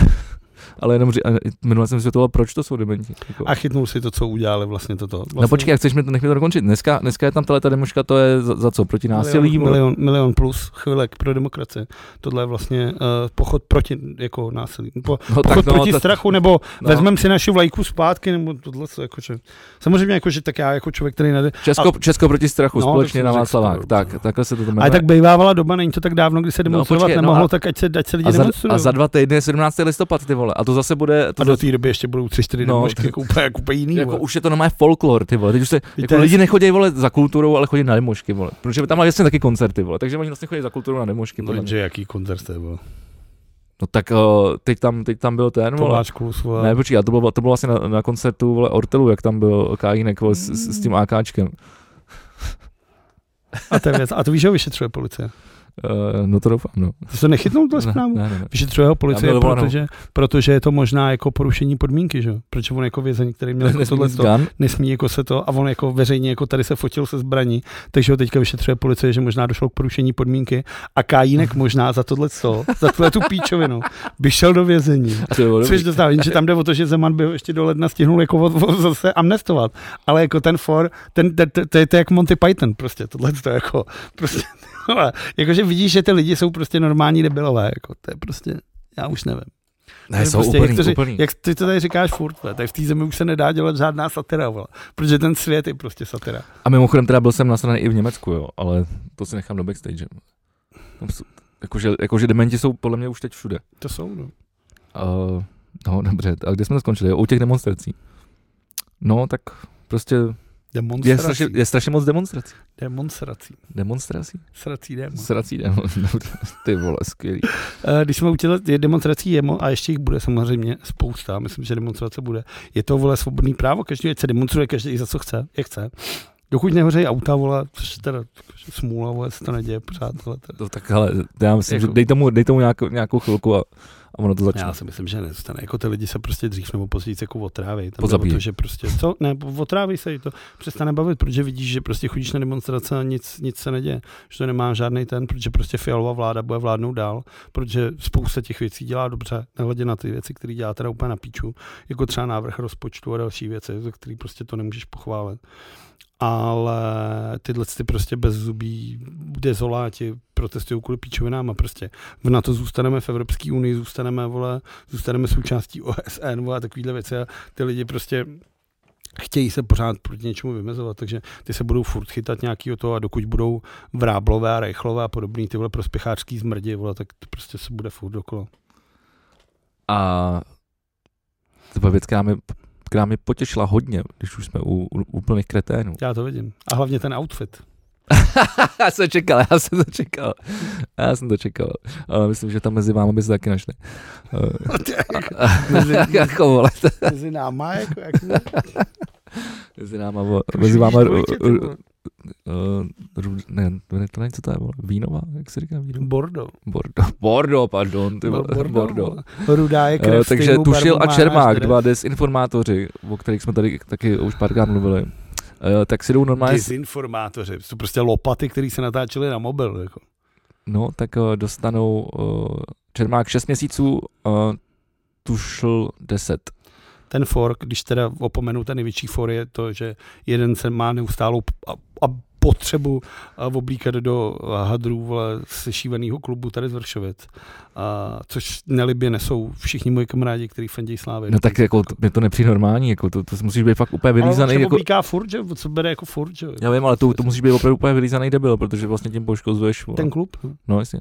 ale jenom ři- a minule jsem vysvětloval, proč to jsou dementi. Jako. A chytnul si to, co udělali vlastně toto. Vlastně No počkej, jak chceš mi to, nech mi to dokončit. Dneska, dneska je tam tahle ta demoška, to je za, za co? Proti násilí? Milion, milion, milion plus chvilek pro demokracii. Tohle je vlastně uh, pochod proti jako násilí. Po, No, pochod no, proti to- strachu, nebo no. no. vezmeme si naši vlajku zpátky, nebo tohle, co, jakože. Samozřejmě, jakože tak já jako člověk, který nade... Česko, Česko proti strachu, No, společně na Václavák. Tak, takhle se to jmenuje. Ale tak bývávala doba, není to tak dávno, kdy se demonstrovat počkej, no nemohlo, a- tak ať se, ať se lidi a za, a za dva týdny je 17. listopad, ty vole. A to zase bude... To a do té doby ještě budou tři, čtyři No, demošky, tak- jako úplně, jako úplně jiný. jako vole. už je to normálně folklor, ty vole. Teď už se, Víte, jako lidi nechodí, vole, za kulturou, ale chodí na demošky, vole. Protože tam mají jasně taky koncerty, vole. Takže oni vlastně chodí za kulturou na demošky, No, že jaký koncert to byl. No tak uh, teď, tam, teď tam byl ten, vole. Klus, vole. Ne, počkej, a to bylo, to bylo vlastně na, na koncertu vole, Ortelu, jak tam byl Kajínek vole, s, s, s tím AKčkem. A to je věc. A to víš, že ho vyšetřuje policie. Uh, no to doufám, no. Ty to nechytnul tuhle Ne, zprávu? ne, ne, ne. Vyšetřuje ho policie, byl dovolenou. protože, protože je to možná jako porušení podmínky, že? Protože on jako vězeň, který měl jako tohle nesmí jako se to, a on jako veřejně jako tady se fotil se zbraní, takže ho teďka vyšetřuje policie, že možná došlo k porušení podmínky a Kajínek možná za tohle to, za tuhle tu píčovinu, by šel do vězení. Což dostává, že tam jde o to, že Zeman by ho ještě do ledna stihnul jako od, od, zase amnestovat. Ale jako ten for, ten, to, je, jak Monty Python prostě, tohle to jako, prostě, ale, jakože vidíš, že ty lidi jsou prostě normální debilové, jako to je prostě, já už nevím. Ne, jsou prostě, úplný, jak, to, úplný. jak ty to tady říkáš furt, vole, tady v té zemi už se nedá dělat žádná satira, vole, protože ten svět je prostě satira. A mimochodem teda byl jsem nasraný i v Německu, jo, ale to si nechám do backstage. Jakože, jakože dementi jsou podle mě už teď všude. To jsou, no. Uh, no dobře, a kde jsme skončili? U těch demonstrací. No tak prostě je Demonstrací. strašně, je strašně moc demonstrací. Demonstrací. Demonstrací? Srací demo. Srací demon. Ty vole, skvělý. Eh, Když jsme udělali je demonstrací jemo, a ještě jich bude samozřejmě spousta, myslím, že demonstrace bude, je to vole svobodný právo, každý se demonstruje, každý za co chce, jak chce. Dokud nehořejí auta, vole, což teda smůla, vole, se to neděje, přátelé. Teda. To tak ale já myslím, Jako- že dej tomu, dej tomu nějakou, nějakou chvilku a, a ono to začne. Já si myslím, že nezůstane. Jako ty lidi se prostě dřív nebo později jako otráví. Pozabíjí. to, že prostě, co? Ne, otráví se to. Přestane bavit, protože vidíš, že prostě chodíš na demonstrace a nic, nic se neděje. Že to nemá žádný ten, protože prostě fialová vláda bude vládnout dál, protože spousta těch věcí dělá dobře, nehledě na ty věci, které dělá teda úplně na píču, jako třeba návrh rozpočtu a další věci, za který prostě to nemůžeš pochválit. Ale tyhle ty prostě bezzubí dezoláti protestují kvůli píčovinám a prostě v NATO zůstaneme, v Evropské unii zůstaneme, vole, zůstaneme součástí OSN, vole, a takovýhle věci a ty lidi prostě chtějí se pořád proti něčemu vymezovat, takže ty se budou furt chytat nějakýho toho a dokud budou vráblové a rejchlové a podobný ty vole prospěchářský zmrdi, vole, tak to prostě se bude furt dokola. A byla věc, která mě, potěšila hodně, když už jsme u, u úplných kreténů. Já to vidím. A hlavně ten outfit. já jsem to čekal, já jsem to čekal. Já jsem to čekal. Ale myslím, že tam mezi vámi by se taky našli. Mezi- jako vole, Mezi náma, jako, jak mezi náma, mezi váma, uh, uh, ne, to není, co to je, vole, vínová, jak se říká vínová? Bordo. Bordo, Bordo, pardon, ty vole, Bordo. Bordo. vole. Rudá je Uh, krev, takže stejnou Tušil a má Čermák, dva desinformátoři, o kterých jsme tady taky už párkrát mluvili, uh, tak si jdou normálně, Dezinformátoři, to jsou prostě lopaty, které se natáčely na mobil. Jako. no, tak uh, dostanou uh, Čermák 6 měsíců, uh, Tušil 10. Ten fork, když teda opomenu ten největší for, je to, že jeden se má neustálou a, a potřebu oblíkat do hadrů sešívaného klubu tady z Vršovic. A, což nelibě nesou všichni moji kamarádi, kteří fandí slávy. No tak jako, to, mě to nepřijde normální, jako to, to musíš být fakt úplně ale vylízaný. se Jako, oblíká furt, že? Co bere jako furt, že? já vím, ale to, to musíš být opravdu úplně vylízaný debil, protože vlastně tím poškozuješ. Ten klub? No. No jasně.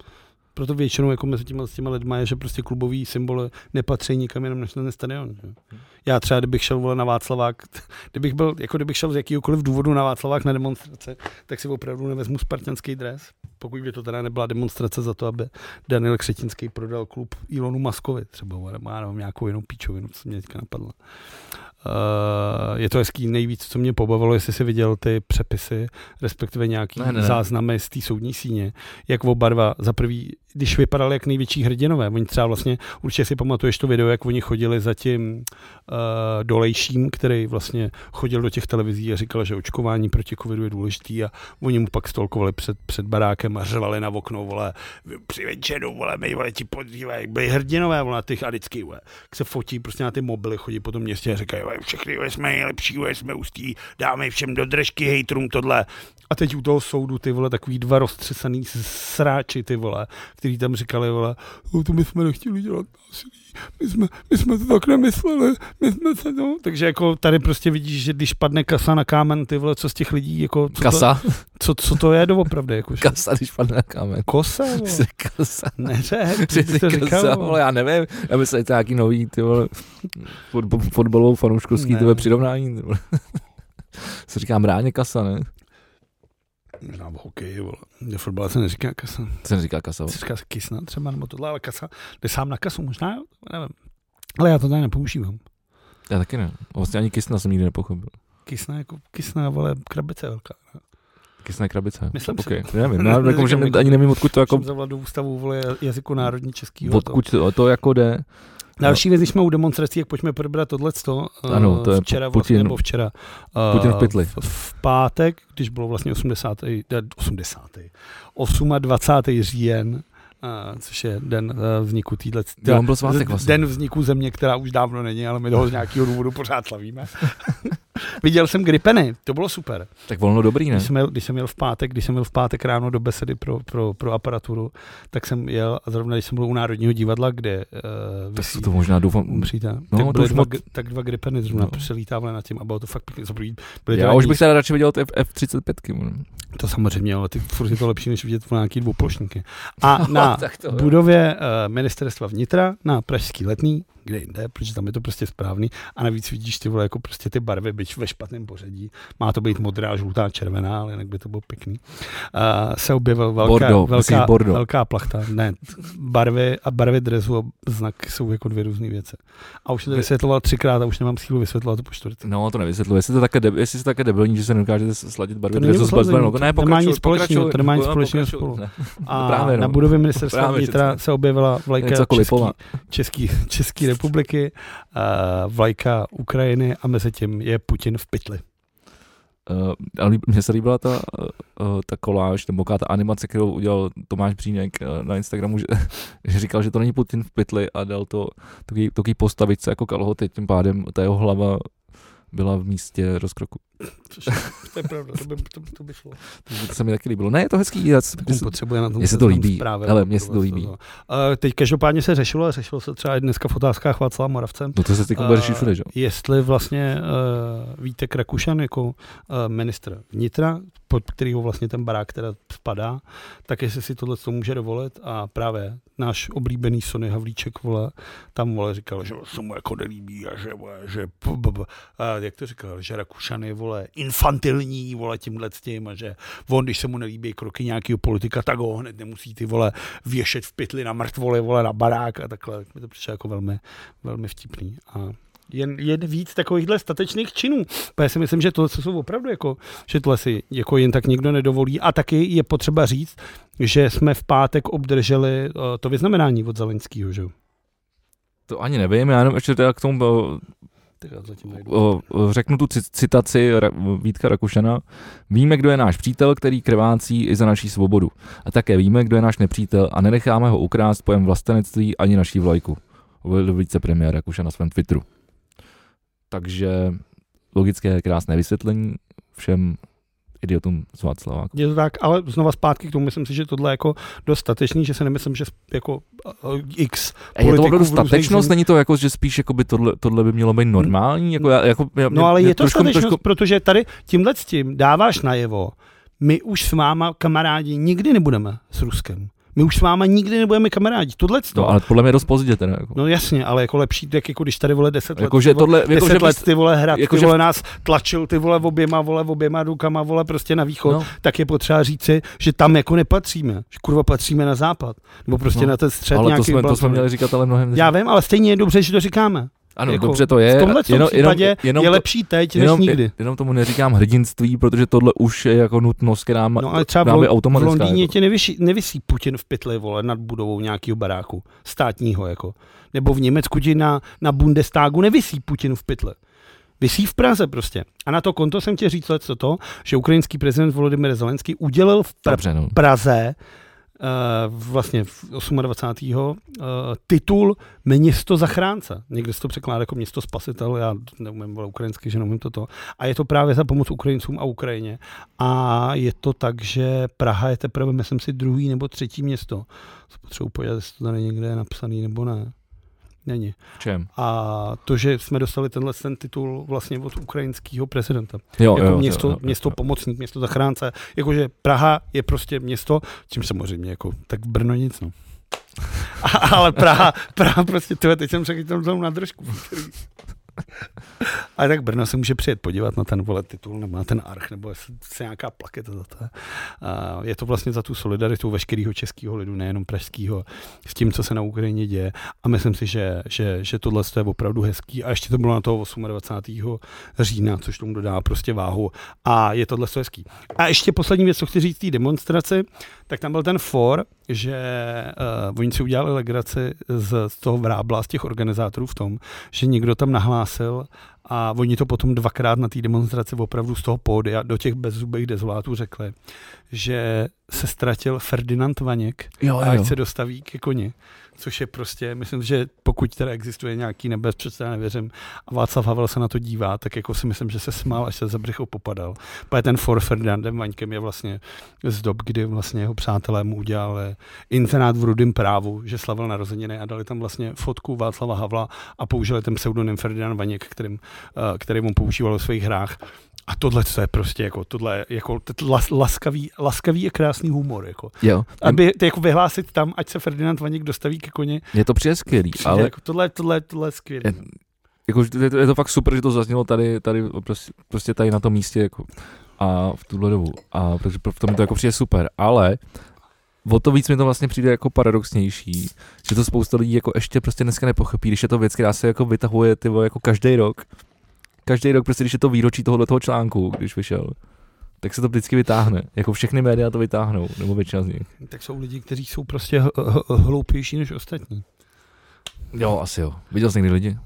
Proto většinou jako mezi těma, s těma lidma je, že prostě klubový symboly nepatří nikam jinam než na ten stadion. Že? Já třeba, kdybych šel vole na Václavák, kdybych byl, jako kdybych šel z jakýkoliv důvodu na Václavák na demonstrace, tak si opravdu nevezmu spartanský dres, pokud by to teda nebyla demonstrace za to, aby Daniel Křetinský prodal klub Ilonu Maskovi třeba, nebo já nevím, nějakou jinou píčovinu, co mě teďka napadlo. Uh, je to hezký nejvíc, co mě pobavilo, jestli si viděl ty přepisy, respektive nějaký Ne, ne, ne. záznamy z té soudní síně, jak oba dva za prvý, když vypadali jak největší hrdinové, oni třeba vlastně, určitě si pamatuješ to video, jak oni chodili za tím uh, dolejším, který vlastně chodil do těch televizí a říkal, že očkování proti covidu je důležitý a oni mu pak stolkovali před, před barákem a řvali na okno, vole, při večeru, vole, my, vole, ti podřívají, byli hrdinové, vole, těch adických, vole, jak se fotí prostě na ty mobily, chodí po tom městě a říkají, vole, všechny jsme nejlepší, jsme ústí, dáme všem do držky hejtrům tohle. A teď u toho soudu ty vole, takový dva roztřesaný sráči, ty vole, který tam říkali, vole, "No, to my jsme nechtěli dělat násilí, my jsme, my jsme to tak nemysleli, my jsme se to... Takže jako tady prostě vidíš, že když padne kasa na kámen, ty vole, co z těch lidí, jako... Co Kasa? To, co, co to je doopravdy, jako že- Kasa, když padne na kámen. Kosa, vole. Jsi Kasa. Neřek, Jsi ty kasa, říkal, vole, já nevím, já myslím, že to je nějaký nový, ty vole, fotbal, fotbalovou fanouškovský, ty vole, přirovnání, ty vole. Se říká mráně kasa, ne? Možná v hokeji, vole. Do fotbale se neříká kasa. To se neříká kasa. Se říká kisna třeba, nebo tohle, ale kasa, jde sám na kasu, možná, nevím. Ale já to tady nepoužívám. Já taky ne. Vlastně ani kysna jsem nikdy nepochopil. Kisna jako kisna, vole, krabice velká. ne? Kysna krabice. Myslím si. okay. Nevím, já jako, Neříkám že jako- ani nevím, odkud to jako, Jsem zavladu ústavu, vole, jazyku národní českýho. odkud to, to jako jde. Další věc, když jsme u demonstrací, jak pojďme probrat tohleto. eh, Ano, to je včera Putin- vlastně, nebo včera. eh, Putin v pytli. V, v pátek, když bylo vlastně 80. eh, 80. 28. říjen, eh, což je den vzniku téhle. Jo, byl svátek vlastně. Den vzniku země, která už dávno není, ale my toho z nějakého důvodu pořád slavíme. Viděl jsem Gripeny, to bylo super. Tak volno dobrý, ne? Když jsem, jel, když jsem jel v pátek, když jsem jel v pátek ráno do besedy pro, pro, pro aparaturu, tak jsem jel a zrovna když jsem byl u Národního divadla, kde uh, Tak vysí, to, to možná doufám. No, tak, to už dva, moc- tak dva gripeny zrovna No. no. přelítávali nad tím a bylo to fakt pěkně. Byly Já už bych teda radši viděl ty F- F-35. To samozřejmě, ale ty furt je to lepší, než vidět nějaký dvouplošníky. A na tak to, budově uh, ministerstva vnitra na Pražský letný, kde jinde, protože tam je to prostě správný. A navíc vidíš ty vole, jako prostě ty barvy, byť ve špatném pořadí. Má to být modrá, žlutá, červená, ale jinak by to bylo pěkný. Uh, se objevil velká, Bordeaux, velká, Bordeaux. velká plachta. Ne, barvy a barvy dresu a znak jsou jako dvě různé věci. A už jsem to vysvětloval třikrát a už nemám sílu vysvětlovat to po čtvrtý. No, to nevysvětluje. Jestli to také, deb- jestli jste také debilní, že se nedokážete sladit barvy dresu s barvou. to Ne, nemá pokračuj, nic společného, pokračuj, to nemá nic no, společného spolu. Ne. A Právě, no. na budově ministerstva vnitra se objevila vlajka jako český, český, České republiky, uh, vlajka Ukrajiny a mezi tím je Putin v pytli. Uh, ale mně se líbila ta, uh, ta koláž, nebo ta animace, kterou udělal Tomáš Břínek uh, na Instagramu, že, že říkal, že to není Putin v pytli a dal to takový, postavice jako kalhoty, tím pádem ta jeho hlava byla v místě rozkroku. Což, to je pravda, to by, to, to by šlo. Takže to se mi taky líbilo. Ne, je to hezký. Já, potřebuje na tom mně se to líbí. zprávy, aby mně se to líbí. Uh, teď každopádně se řešilo, a řešilo se třeba i dneska v otázkách Václava Moravce, no to se teď bude řešit všude, že? jo? jestli vlastně uh, Vítek Rakušan jako uh, ministr vnitra, pod kterýho vlastně ten barák teda spadá, tak jestli si tohle to může dovolit a právě náš oblíbený Sony Havlíček, vole, tam vole říkal, že se mu jako nelíbí a že, že a jak to říkal, že Rakušan je, vole, infantilní, vole, tímhle s tím a že on, když se mu nelíbí kroky nějakého politika, tak ho hned nemusí ty, vole, věšet v pytli na mrtvoli, vole, na barák a takhle. Mi to přišlo jako velmi, velmi vtipný. A jen, jen víc takovýchhle statečných činů. Protože já si myslím, že tohle jsou opravdu jako, že tohle si jako jen tak nikdo nedovolí. A taky je potřeba říct, že jsme v pátek obdrželi uh, to vyznamenání od Zelenského, že? To ani nevím, já jenom ještě teda k tomu o, řeknu tu ci- citaci Vítka Rakušana. Víme, kdo je náš přítel, který krvácí i za naší svobodu. A také víme, kdo je náš nepřítel a nenecháme ho ukrást pojem vlastenectví ani naší vlajku. Uvedl vicepremiér Rakušan na svém Twitteru. Takže logické, krásné vysvětlení všem idiotům z Václava. Je to tak, ale znova zpátky k tomu, myslím si, že tohle je jako dostatečný, že si nemyslím, že jako uh, x je to opravdu v různých statečnost? zemích- Není to jako, že spíš jako by tohle, tohle by mělo být normální? Jako, já- jako, já- No ale mě je to trošku- statečnost, trošku- protože tady tímhle s tím dáváš najevo, my už s váma, kamarádi, nikdy nebudeme s Ruskem. My už s váma nikdy nebudeme kamarádi. Tohle No, ale podle mě je dost pozdě teda. Jako. No jasně, ale jako lepší, tak jako když tady vole 10 let, Jako, ty že vole, tohle, jako, 10 že let ty vole hrad, jako, ty že- vole nás tlačil ty vole oběma, vole oběma rukama, vole prostě na východ, no, tak je potřeba říci, že tam jako nepatříme, že kurva patříme na západ, nebo prostě No, na ten střed ale to nějaký jsme, to jsme měli říkat ale mnohem Já vím, ale stejně je dobře, že to říkáme. Ano, jako dobře to je. V tomhle jenom, případě jenom, jenom, je lepší teď, než jenom, nikdy. jenom tomu neříkám hrdinství, protože tohle už je jako nutnost, která má, No ale třeba v, v. Londýně jako. tě nevisí, nevisí Putin v pytli, vole, nad budovou nějakého baráku, státního, jako. Nebo v Německu ti na, na Bundestagu nevisí Putin v pytli. Visí v Praze prostě. A na to konto jsem tě říct co to, že ukrajinský prezident Volodymyr Zelenský udělal v pra- Dobře, no. Praze vlastně v 28. Uh, titul město zachránce. Někde se to překládá jako město spasitel, já neumím vole, ukrajinsky, že neumím toto. A je to právě za pomoc Ukrajincům a Ukrajině. A je to tak, že Praha je teprve, myslím si, druhý nebo třetí město. Potřebuji podívat, jestli to tady někde je napsaný nebo ne. Není. V čem? A to, že jsme dostali tenhle ten titul vlastně od ukrajinského prezidenta Jo, jako jo, město, jo, jo, město jo. pomocník, město zachránce. Jakože Praha je prostě město, čím samozřejmě jako, tak v Brno nic, no. A, ale Praha, Praha prostě, tyhle, teď jsem řekl tam tam na držku. A tak Brno se může přijet podívat na ten vole titul, nebo na ten arch, nebo se nějaká plaketa za to. A je to vlastně za tu solidaritu veškerého českého lidu, nejenom pražského, s tím, co se na Ukrajině děje. A myslím si, že, že, že tohle je opravdu hezký. A ještě to bylo na toho 28. října, což tomu dodá prostě váhu. A je tohle hezký. A ještě poslední věc, co chci říct té demonstraci, tak tam byl ten for, že uh, oni si udělali legraci z, z toho vrábla, z těch organizátorů v tom, že někdo tam nahlásil a oni to potom dvakrát na té demonstraci opravdu z toho pódia do těch bezzubých dezolátů řekli, že se ztratil Ferdinand Vaněk Jo, a ať jo. se dostaví ke koni. Což je prostě, myslím, že pokud teda existuje nějaký nebezpečí, já nevěřím, a Václav Havel se na to dívá, tak jako si myslím, že se smál, až se za břicho popadal. Protože ten for Ferdinandem Vaňkem je vlastně z dob, kdy vlastně jeho přátelé mu udělali internát v rudém právu, že slavil narozeniny a dali tam vlastně fotku Václava Havla a použili ten pseudonym Ferdinand Vaněk, kterým, eh, který mu používal v svých hrách. A tohle co je prostě jako, tohle je jako las, laskavý, laskavý a krásný humor. Jako. Jo, Aby ty jako vyhlásit tam, ať se Ferdinand Vaněk dostaví ke koni. je to přijde skvělý, Přijde ale Jako tohle, tohle, tohle je skvělé. Je- jako, je, to, je to fakt super, že to zaznělo tady, tady prostě, prostě tady na tom místě jako, a v tuhle dobu. A protože v tom to jako přijde super, ale o to víc mi to vlastně přijde jako paradoxnější, že to spousta lidí jako ještě prostě dneska nepochopí, když je to věc, která se jako vytahuje ty jako každý rok. Každý rok, prostě když je to výročí tohohle toho článku, když vyšel, tak se to vždycky vytáhne. Jako všechny média to vytáhnou, nebo většina z nich. Tak jsou lidi, kteří jsou prostě hloupější než ostatní. Jo, asi jo. Viděl jsi někdy lidi?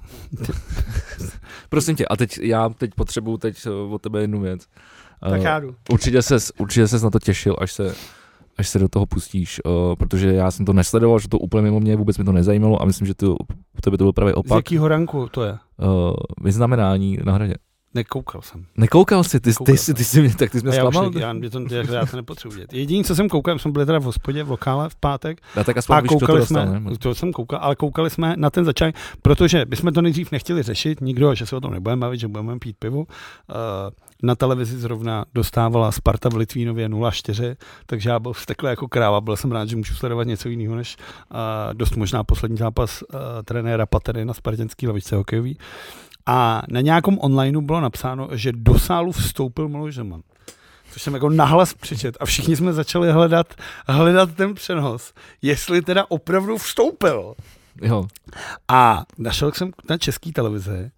Prosím tě, a teď já teď potřebuju teď eh, od tebe jednu věc. Tak Eh, já jdu. Určitě ses, určitě ses na to těšil, až se, až se do toho pustíš, uh, protože já jsem to nesledoval, že to úplně mimo mě, vůbec mi to nezajímalo a myslím, že to, u tebe to byl právě Z opak. jakého ranku to je? Uh, vyznamenání na hradě. Nekoukal jsem. Nekoukal jsi, ty, Koukal ty, ty, jsem. ty jsi mě, tak ty jsi mě já, už zklamal. ne, já, mě to, já, já to nepotřebuji dělat. Jediný, co jsem koukal, jsme byli teda v hospodě, v lokále v pátek A tak aspoň a víš, to koukali dostal, jsme, ne? to jsem koukal, ale koukali jsme na ten začátek, protože bychom to nejdřív nechtěli řešit, nikdo, že se o tom nebudeme bavit, že budeme pít pivo. Uh, na televizi zrovna dostávala Sparta v Litvínově 0-4, takže já byl vztekle jako kráva, byl jsem rád, že můžu sledovat něco jiného, než uh, dost možná poslední zápas uh, trenéra Patery na spartanský lavičce hokejový. A na nějakom onlineu bylo napsáno, že do sálu vstoupil Miloš Zeman. Což jsem jako nahlas přečet a všichni jsme začali hledat, hledat ten přenos, jestli teda opravdu vstoupil. Jo, A našel jsem na české televizi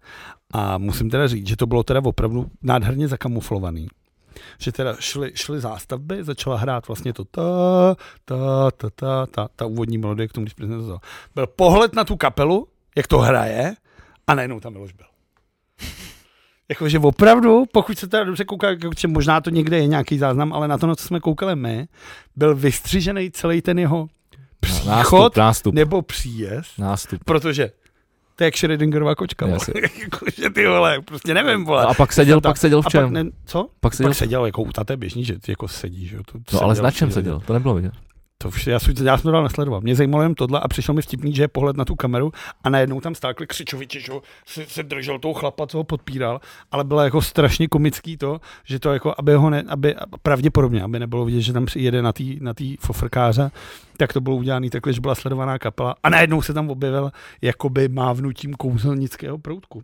a musím teda říct, že to bylo teda opravdu nádherně zakamuflovaný. Že teda šly, šly zástavby, začala hrát vlastně to ta, ta, ta, ta, ta, ta úvodní melodie k tomu, když to. Byl pohled na tu kapelu, jak to hraje, a najednou tam Miloš byl. Jakože opravdu, pokud se teda dobře kouká, možná to někde je nějaký záznam, ale na to, na co jsme koukali my, byl vystřižený celý ten jeho příchod nástup, nástup, nebo příjezd, nástup. protože to je jak Schrödingerová kočka. Jakože ty vole, prostě nevím, vole. A pak seděl, Ta- pak seděl v a čem? pak ne, co? Pak seděl, Pak seděl jako u taté běžný, že jako sedí, že jo. To, no ale na čem seděl? To nebylo vidět. To vše, já, jsem- já jsem to dál nesledoval. Mě zajímalo jen tohle a přišel mi vtipný, že je pohled na tu kameru a najednou tam stákli křičoviči, že se, se, držel toho chlapa, co ho podpíral, ale bylo jako strašně komický to, že to jako, aby ho ne, aby pravděpodobně, aby nebylo vidět, že tam jede na tý, na tý fofrkáře, tak to bylo udělané takhle, že byla sledovaná kapela a najednou se tam objevil jakoby mávnutím kouzelnického proutku. Uh,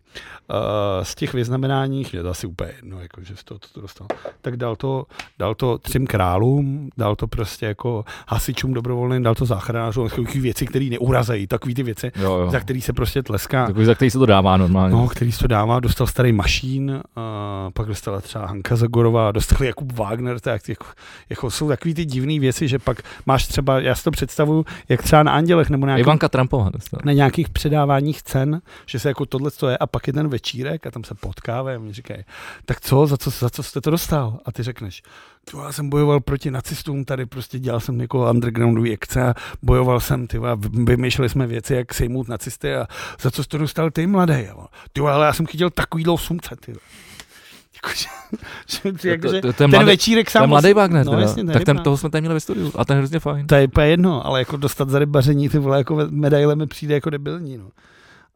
z těch vyznamenání, je to asi úplně jedno, jako, že z toho to, to dostal, tak dal to, dal to třem králům, dal to prostě jako hasičům dobrovolným, dal to záchranářům, takový věci, které neurazejí, takový ty věci, Jo, jo. za který se prostě tleská. Takový, za který se to dává normálně. No, který se to dává, dostal starý Mašín, a pak dostala třeba Hanka Zagorová, dostal Jakub Wagner, tak jako, jako jsou takový ty divné věci, že pak máš třeba, já si to představuju, jak třeba na Andělech nebo na nějakých, Ivanka Trumpová na nějakých předáváních cen, že se jako tohle to je a pak je ten večírek a tam se potkáme a mi říkají, tak co, za co, za co jste to dostal? A ty řekneš, "Ty, já jsem bojoval proti nacistům, tady prostě dělal jsem jako undergroundový akce a bojoval jsem, ty vymýšleli jsme věci, jak sejmout nacisty a za co jsi to dostal ty, mladý? jo? Ty ale já jsem chytil takovýhle sumce, ty Jakože, že, To- to- to je ten mladý- večírek sám... mladý Wagner, no, jasně, tak ten, toho jsme tady měli ve studiu a ten je hrozně fajn. To je úplně jedno, ale jako dostat za rybaření ty vole jako medaile mi přijde jako debilní, no.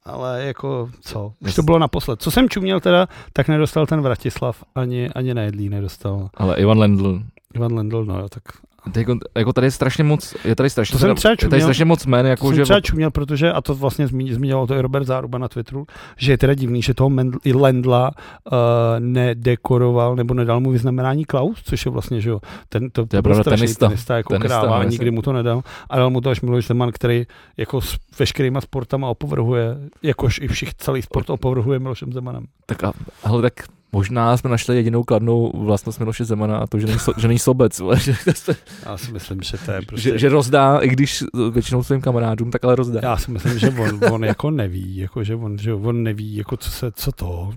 Ale jako co? Už to bylo naposled. Co jsem čuměl teda, tak nedostal ten Vratislav, ani, ani Nejedlý nedostal. Ale Ivan Lendl, Ivan Lendl, no jo, tak Teď, jako tady je strašně moc, je tady strašně, To jsem třeba je tady čuměl. strašně moc jmen, to jako jsem že třeba čuměl, protože, a to vlastně zmín- zmiňoval to i Robert Záruba na Twitteru, že je teda divný, že toho Mendl, i Lendla uh, nedekoroval nebo nedal mu vyznamenání Klaus, což je vlastně, že jo, ten, to, To je pravda, strašný tenista. tenista jako Tenista, kráva, a jasně. nikdy mu to nedal. A dal mu to až Miloš Zeman, který jako s veškerýma sportama opovrhuje, jakož i všich celý sport opovrhuje Milošem Zemanem. tak, a, hele, tak možná jsme našli jedinou kladnou vlastnost Miloše Zemana a to, že není, so, že není sobec, vole, že, Já si myslím, že to je prostě... že, že, rozdá, i když většinou svým kamarádům, tak ale rozdá. Já si myslím, že on, on jako neví, jako že on, že on neví, jako co se, co to.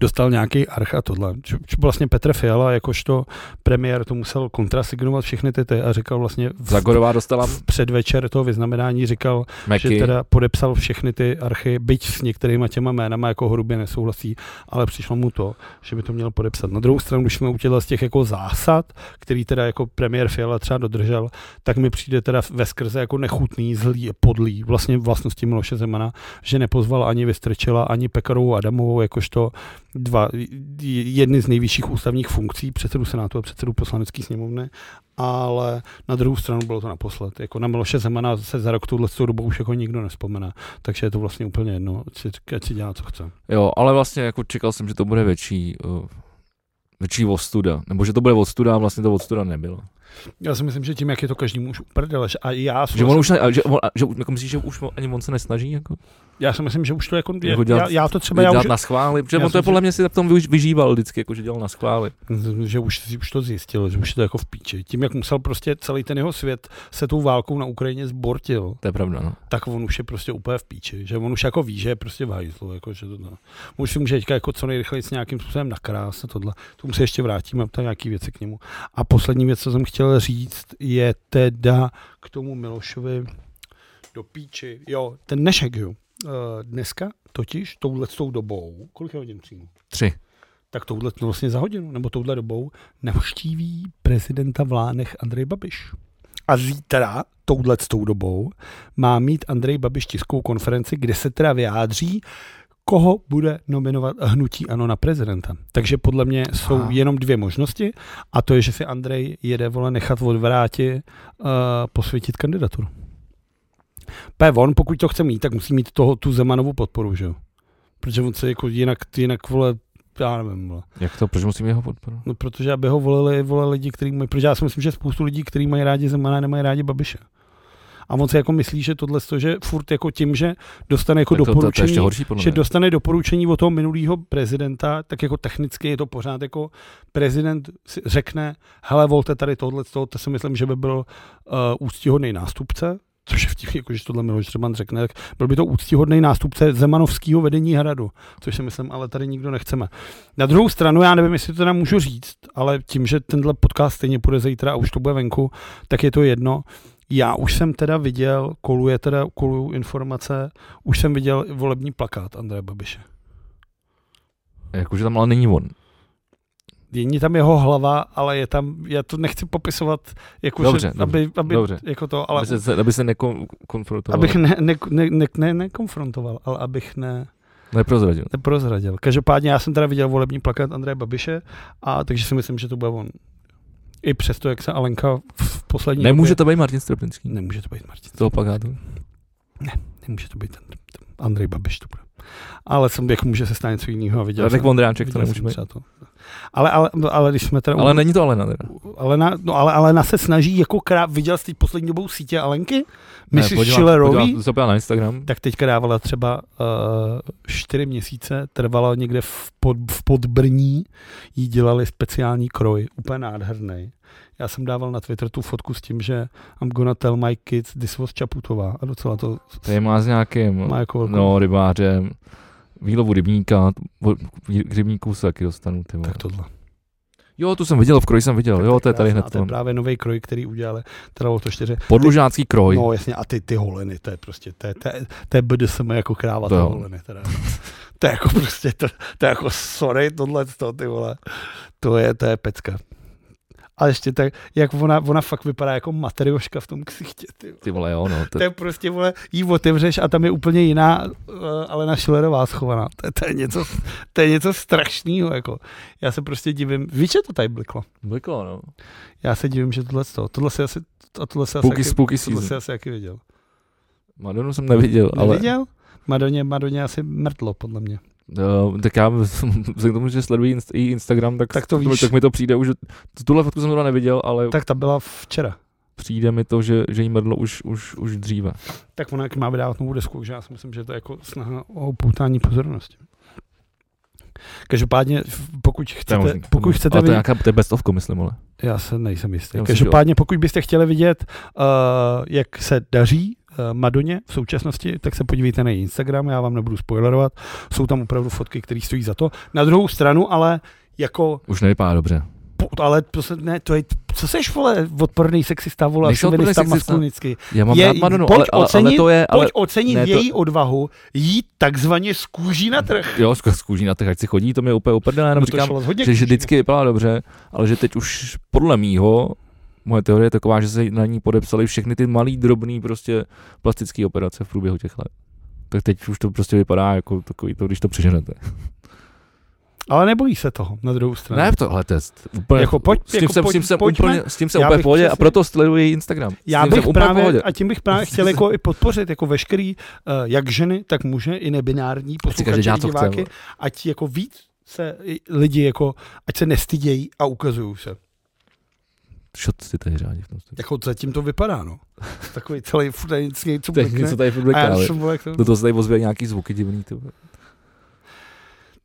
Dostal nějaký arch a tohle. Č, vlastně Petr Fiala, jakožto premiér, to musel kontrasignovat všechny ty ty a říkal vlastně v, Zagorová dostala v předvečer toho vyznamenání říkal, Meky. že teda podepsal všechny ty archy, byť s některýma těma jménama jako hrubě nesouhlasí, ale přišlo mu to, že by to měl podepsat. Na druhou stranu, když jsme u těchto z těch jako zásad, který teda jako premiér Fiala třeba dodržel, tak mi přijde teda ve skrze jako nechutný, zlý, podlý, vlastně vlastnosti Miloše Zemana, že nepozval ani Vystrčila, ani Pekarovou Adamovou, jakožto dva, jedny z nejvyšších ústavních funkcí, předsedu Senátu a předsedu poslanecké sněmovny, ale na druhou stranu bylo to naposled. Jako na Miloše Zemana se za rok tuhle dobu už jako nikdo nespomene, takže je to vlastně úplně jedno, ať si, ať si dělá, co chce. Jo, ale vlastně jako čekal jsem, že to bude větší, uh, větší ostuda, nebo že to bude ostuda a vlastně to ostuda nebylo. Já si myslím, že tím, jak je to každému už uprdele, a já, Že on už, ne, a že, on, a že jako myslíš, že už ani on se nesnaží jako, já si myslím, že už to jako, Jako já, dělat- já, to třeba, já už, na schvály, protože já on to je podle mě si v tom vyžíval vždycky, jako že dělal na schvály. že už, už to zjistil, že už je to jako v píči. Tím, jak musel prostě celý ten jeho svět se tou válkou na Ukrajině zbortil, To je pravda, no. tak on už je prostě úplně v píči. Že on už jako ví, že je prostě v hajzlu. Jako, že to, no. Už si může teďka jako co nejrychleji s nějakým způsobem nakrás a tohle. Tomu se ještě vrátíme, tam nějaký věci k němu. A poslední věc, co jsem chtěl říct, je teda k tomu Milošovi do píči. Jo, ten dnešek, jo. Uh, dneska totiž touhle tou dobou, kolik je hodin přímo? Tři. tak touhle no vlastně za hodinu, nebo touhle dobou navštíví prezidenta v Lánech Andrej Babiš. A zítra, touhle tou dobou, má mít Andrej Babiš tiskovou konferenci, kde se teda vyjádří, koho bude nominovat hnutí ANO na prezidenta. Takže podle mě jsou Aha. jenom dvě možnosti a to je, že si Andrej jede vole nechat odvráti uh, posvětit kandidaturu. P. on, pokud to chce mít, tak musí mít toho, tu Zemanovu podporu, že jo? Protože on se jako jinak, jinak vole, já nevím, vole. Jak to, proč musím jeho podporu? No, protože aby ho volili, volili lidi, kteří mají, protože já si myslím, že spoustu lidí, kteří mají rádi Zemana, nemají rádi Babiše. A on si jako myslí, že tohle, to, že furt jako tím, že dostane jako to, to, to, doporučení, ještě horší že dostane doporučení od toho minulého prezidenta, tak jako technicky je to pořád jako prezident řekne, hele, volte tady tohle, to, to si myslím, že by byl uh, úctíhodný nástupce, což je vtipný, jako, že tohle Miloš Zeman řekne, tak byl by to úctíhodný nástupce Zemanovského vedení hradu, což si myslím, ale tady nikdo nechceme. Na druhou stranu, já nevím, jestli to teda můžu říct, ale tím, že tenhle podcast stejně půjde zítra a už to bude venku, tak je to jedno. Já už jsem teda viděl, koluje teda, kolují informace, už jsem viděl volební plakát Andreje Babiše. Jakože tam ale není on. Není tam jeho hlava, ale je tam, já to nechci popisovat, jako Dobře, že, dobře, aby, aby dobře. jako to, ale Aby se, aby se nekonfrontoval. abych ne, ne, ne, ne, ne, nekonfrontoval, ale abych ne, Neprozradil. neprozradil. Každopádně já jsem teda viděl volební plakát Andreje Babiše, a takže si myslím, že to bude on. I přesto, jak se Alenka v poslední Nemůže době... to být Martin Stropnický. Nemůže to být Martin. Z toho plakátu. Nemůže to být ten Andrej Babiš to bude. Ale jsem, jak může se stát něco jiného. Viděl Radek Vondráček to nemůže být. to. Ale, ale, ale, když jsme teda... Ale není to Alena teda. ale, na, no, ale Alena se snaží jako krá... Viděl jsi teď poslední dobou sítě Alenky? Myslíš podívám- Schillerový? podívám na Instagram. Tak teďka dávala třeba uh, čtyři měsíce, trvala někde v, pod, v Podbrní, jí dělali speciální kroj, úplně nádherný. Já jsem dával na Twitter tu fotku s tím, že I'm gonna tell my kids this was Čaputová a docela to Tady má s nějakým, má jako velkou... no, rybářem, výlovu rybníka, rybníku se taky dostanu, ty. Tak tohle. Jo, tu jsem viděl, v kroji jsem viděl, Tak jo, to je tady hned To je to. právě nový kroj, který udělali. Trvalo to čtyři. Podlužácký kroj. No jasně, a ty, ty holeny, to je prostě, to je, to je, to je BDSM jako kráva, To holeny. Teda. To je jako prostě, to, to je jako sorry, tohle, to, ty vole. To je, to je pecka. A ještě tak, jak ona, ona fakt vypadá jako materioška v tom ksichtě. Ty. vole. Ty vole, jo, no. To, To je prostě, vole, jí otevřeš a tam je úplně jiná uh, Alena Schillerová schovaná. To, je- to, je něco, to je něco strašného, jako. Já se prostě divím, víš, že to tady bliklo? Bliklo, no. Já se divím, že tohle to, tohle si asi, a tohle asi, Spooky, taky- spooky tohle season. asi jaký viděl. Madonu jsem neviděl, ale Neviděl? Madoně, Madoně asi mrtlo, podle mě. Uh, tak já vzhledem k tomu, že sleduji inst- i Instagram, tak, Tak to víš. tak mi to přijde už, tuhle fotku jsem teda neviděl, ale tak. Ta byla včera. přijde mi to, že, že jí mrdlo už, už, už dříve. Tak ona jak má vydávat novou desku, že já si myslím, že to je jako snaha o upoutání pozornosti. Každopádně, pokud To chcete, pokud chcete ale to je nějaká, to je best ofko, myslím, ale. já se nejsem jistý. Já myslím, Každopádně, pokud byste chtěli vidět, uh, jak se daří Madoně v současnosti, tak se podívejte na její Instagram, já vám nebudu spoilerovat, jsou tam opravdu fotky, které stojí za to. Na druhou stranu, ale jako, Už nevypadá dobře. po- ale to se, ne, to je, co seš, vole, odporný sexista, vole, Nejsi odporný sexista. maskulinicky. Já mám Je- rád Madonu, pojď ale, ale, ale, ocenit- to je, ale, Pojď ocenit ne, to- její odvahu jít takzvaně z kůží na trh. jo, z kůží na těch, ať si chodí, to mě úplně uprdele, jenom No říkám, že, že vždycky vypadá dobře, ale že teď už podle mýho, moje teorie je taková, že se na ní podepsali všechny ty malý, drobný prostě plastické operace v průběhu těch let. Tak teď už to prostě vypadá jako takový to, když to přeženete. Ale nebojí se toho, na druhou stranu. Ne, tohle test. Úplně, Jako pojď- s tím jako jsem, pojď- s tím jsem pojďme. úplně, s tím jsem úplně v pohodě a přesně- proto sleduji její Instagram. Já bych právě, a tím bych právě chtěl jako i podpořit jako veškerý, uh, jak ženy, tak muže, i nebinární posluchače, diváky, vole. ať jako víc se lidi jako, ať se nestydějí a ukazují se. Šot si tady řádí v tom. studiu. Jako zatím to vypadá, no. Takový celý furt tady něco, blikne. něco tady furt to... do toho se tady ozve nějaký zvuky divný.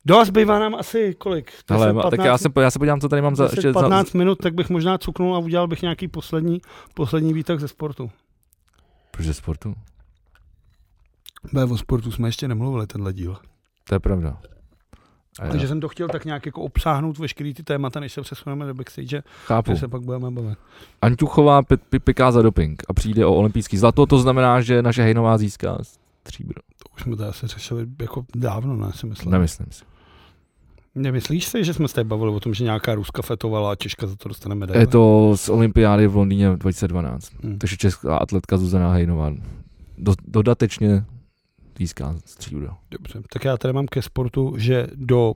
Do a zbývá nám asi kolik? Ale, 10, tak já se, já se podívám, co tady mám za, 10, ještě za, 15 minut, tak bych možná cuknul a udělal bych nějaký poslední, poslední výtah ze sportu. Protože sportu. Bé, o sportu jsme ještě nemluvili tenhle díl. To je pravda. A Takže jsem to chtěl tak nějak jako obsáhnout veškerý ty témata, než se přesuneme do backstage, chápu. že se pak budeme bavit. Antuchová pi- pi- piká za doping a přijde o olympijský zlato, to znamená, že naše Hejnová získá stříbro. To už jsme to asi řešili jako dávno, ne, si myslím. Nemyslím si. Nemyslíš si, že jsme se tady bavili o tom, že nějaká Ruska fetovala a Češka za to dostane medaili? Je to z olympiády v Londýně 2012. Hmm. Takže česká atletka Zuzana Hejnová do, dodatečně získá stříbro. Dobře, tak já tady mám ke sportu, že do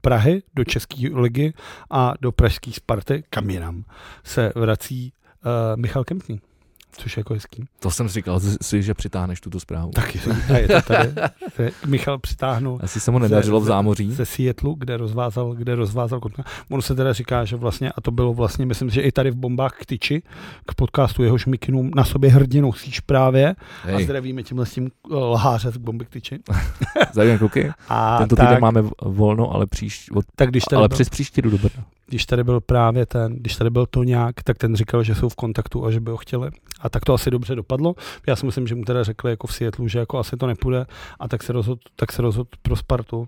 Prahy, do České ligy a do pražské Sparty, kam jinam, se vrací uh, Michal Kempný, což je jako hezký. To jsem říkal si, že přitáhneš tuto zprávu. Taky a je to tady. Se Michal přitáhnul Asi se mu nedařilo v zámoří. ze Seattleu, kde rozvázal, kde rozvázal kotka. Ono se teda říká, že vlastně, a to bylo vlastně, myslím, že i tady v bombách k tyči, k podcastu jehož mikinu na sobě hrdě nosíš právě. A Hej, zdravíme tímhle s tím eh, lháře z bomby k tyči. zajímavé koukej. A Tento tak, týden máme volno, ale, příš, od, tak když ale byl, přes příští jdu do Brna. když tady byl právě ten, když tady byl Toňák, tak ten říkal, že jsou v kontaktu a že by ho chtěli. A tak to asi dobře dopadlo. Já si myslím, že mu teda řekli jako v Seattleu, že jako asi to nepůjde a tak se rozhodl, tak se rozhodl pro Spartu. Uh,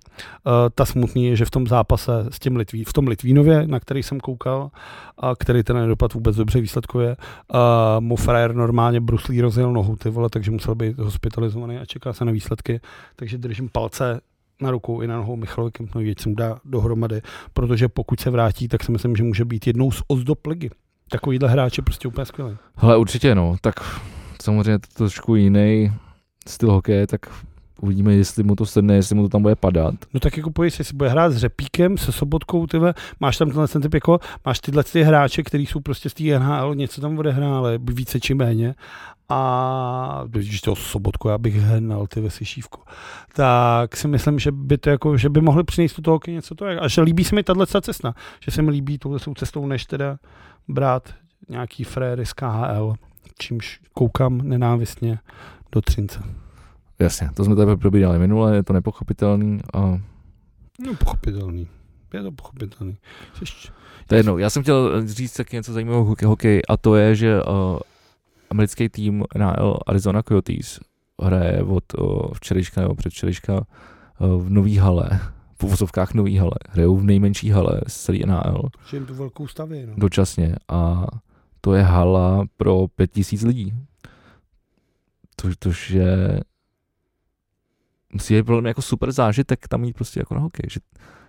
ta smutný je, že v tom zápase s tím Litví, v tom Litvínově, na který jsem koukal, a který ten nedopad vůbec dobře výsledkuje, uh, mu frajer normálně bruslí rozjel nohu, ty vole, takže musel být hospitalizovaný a čeká se na výsledky. Takže držím palce na rukou i na nohou Michalovi Kempnovi, ať se mu dá dohromady, protože pokud se vrátí, tak si myslím, že může být jednou z ozdob ligy. Takovýhle hráč je prostě úplně skvělý. Hele, určitě no, tak samozřejmě to trošku jiný styl hokeje, tak uvidíme, jestli mu to sedne, jestli mu to tam bude padat. No tak jako pojď, jestli bude hrát s Řepíkem, se Sobotkou, tyhle, máš tam tenhle ten typ jako, máš tyhle ty hráče, kteří jsou prostě z té NHL, něco tam odehráli, více či méně. A když to sobotku, já bych hnal ty ve šívku. Tak si myslím, že by to jako, že by mohli přinést toho něco to. A že líbí se mi tahle cesta, že se mi líbí touhle cestou, než teda brát nějaký fréry z KHL, čímž koukám nenávistně do Třince. Jasně, to jsme tady probírali minule, je to nepochopitelný. A... No, pochopitelný. Je to pochopitelný. Ještě... To je jedno. Já jsem chtěl říct taky něco zajímavého hokej a to je, že uh, americký tým NHL Arizona Coyotes hraje od včerejška nebo předvčerejška uh, v nový hale, v uvozovkách nový hale. Hrajou v nejmenší hale z celý NHL. Že jim tu velkou staví, no. Dočasně. A to je hala pro pět tisíc lidí. To, tož je musí být jako super zážitek tam jít prostě jako na hokej, že,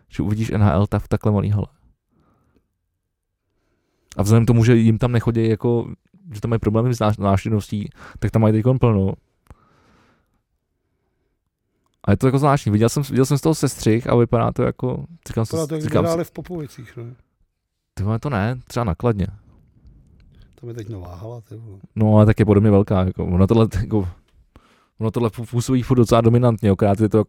že uvidíš NHL tak v takhle malý hale. A vzhledem k tomu, že jim tam nechodí jako, že tam mají problémy s návštěvností, tak tam mají teď plno. A je to jako zvláštní. Viděl jsem, viděl jsem z toho sestřih a vypadá to jako... Říkám, vypadá to, jak říkám, v Popovicích, no. Ty to ne, třeba nakladně. Tam je teď nová hala, ty No, ale tak je podobně velká, jako, ono tohle, jako, ono tohle působí furt docela dominantně, okrát je to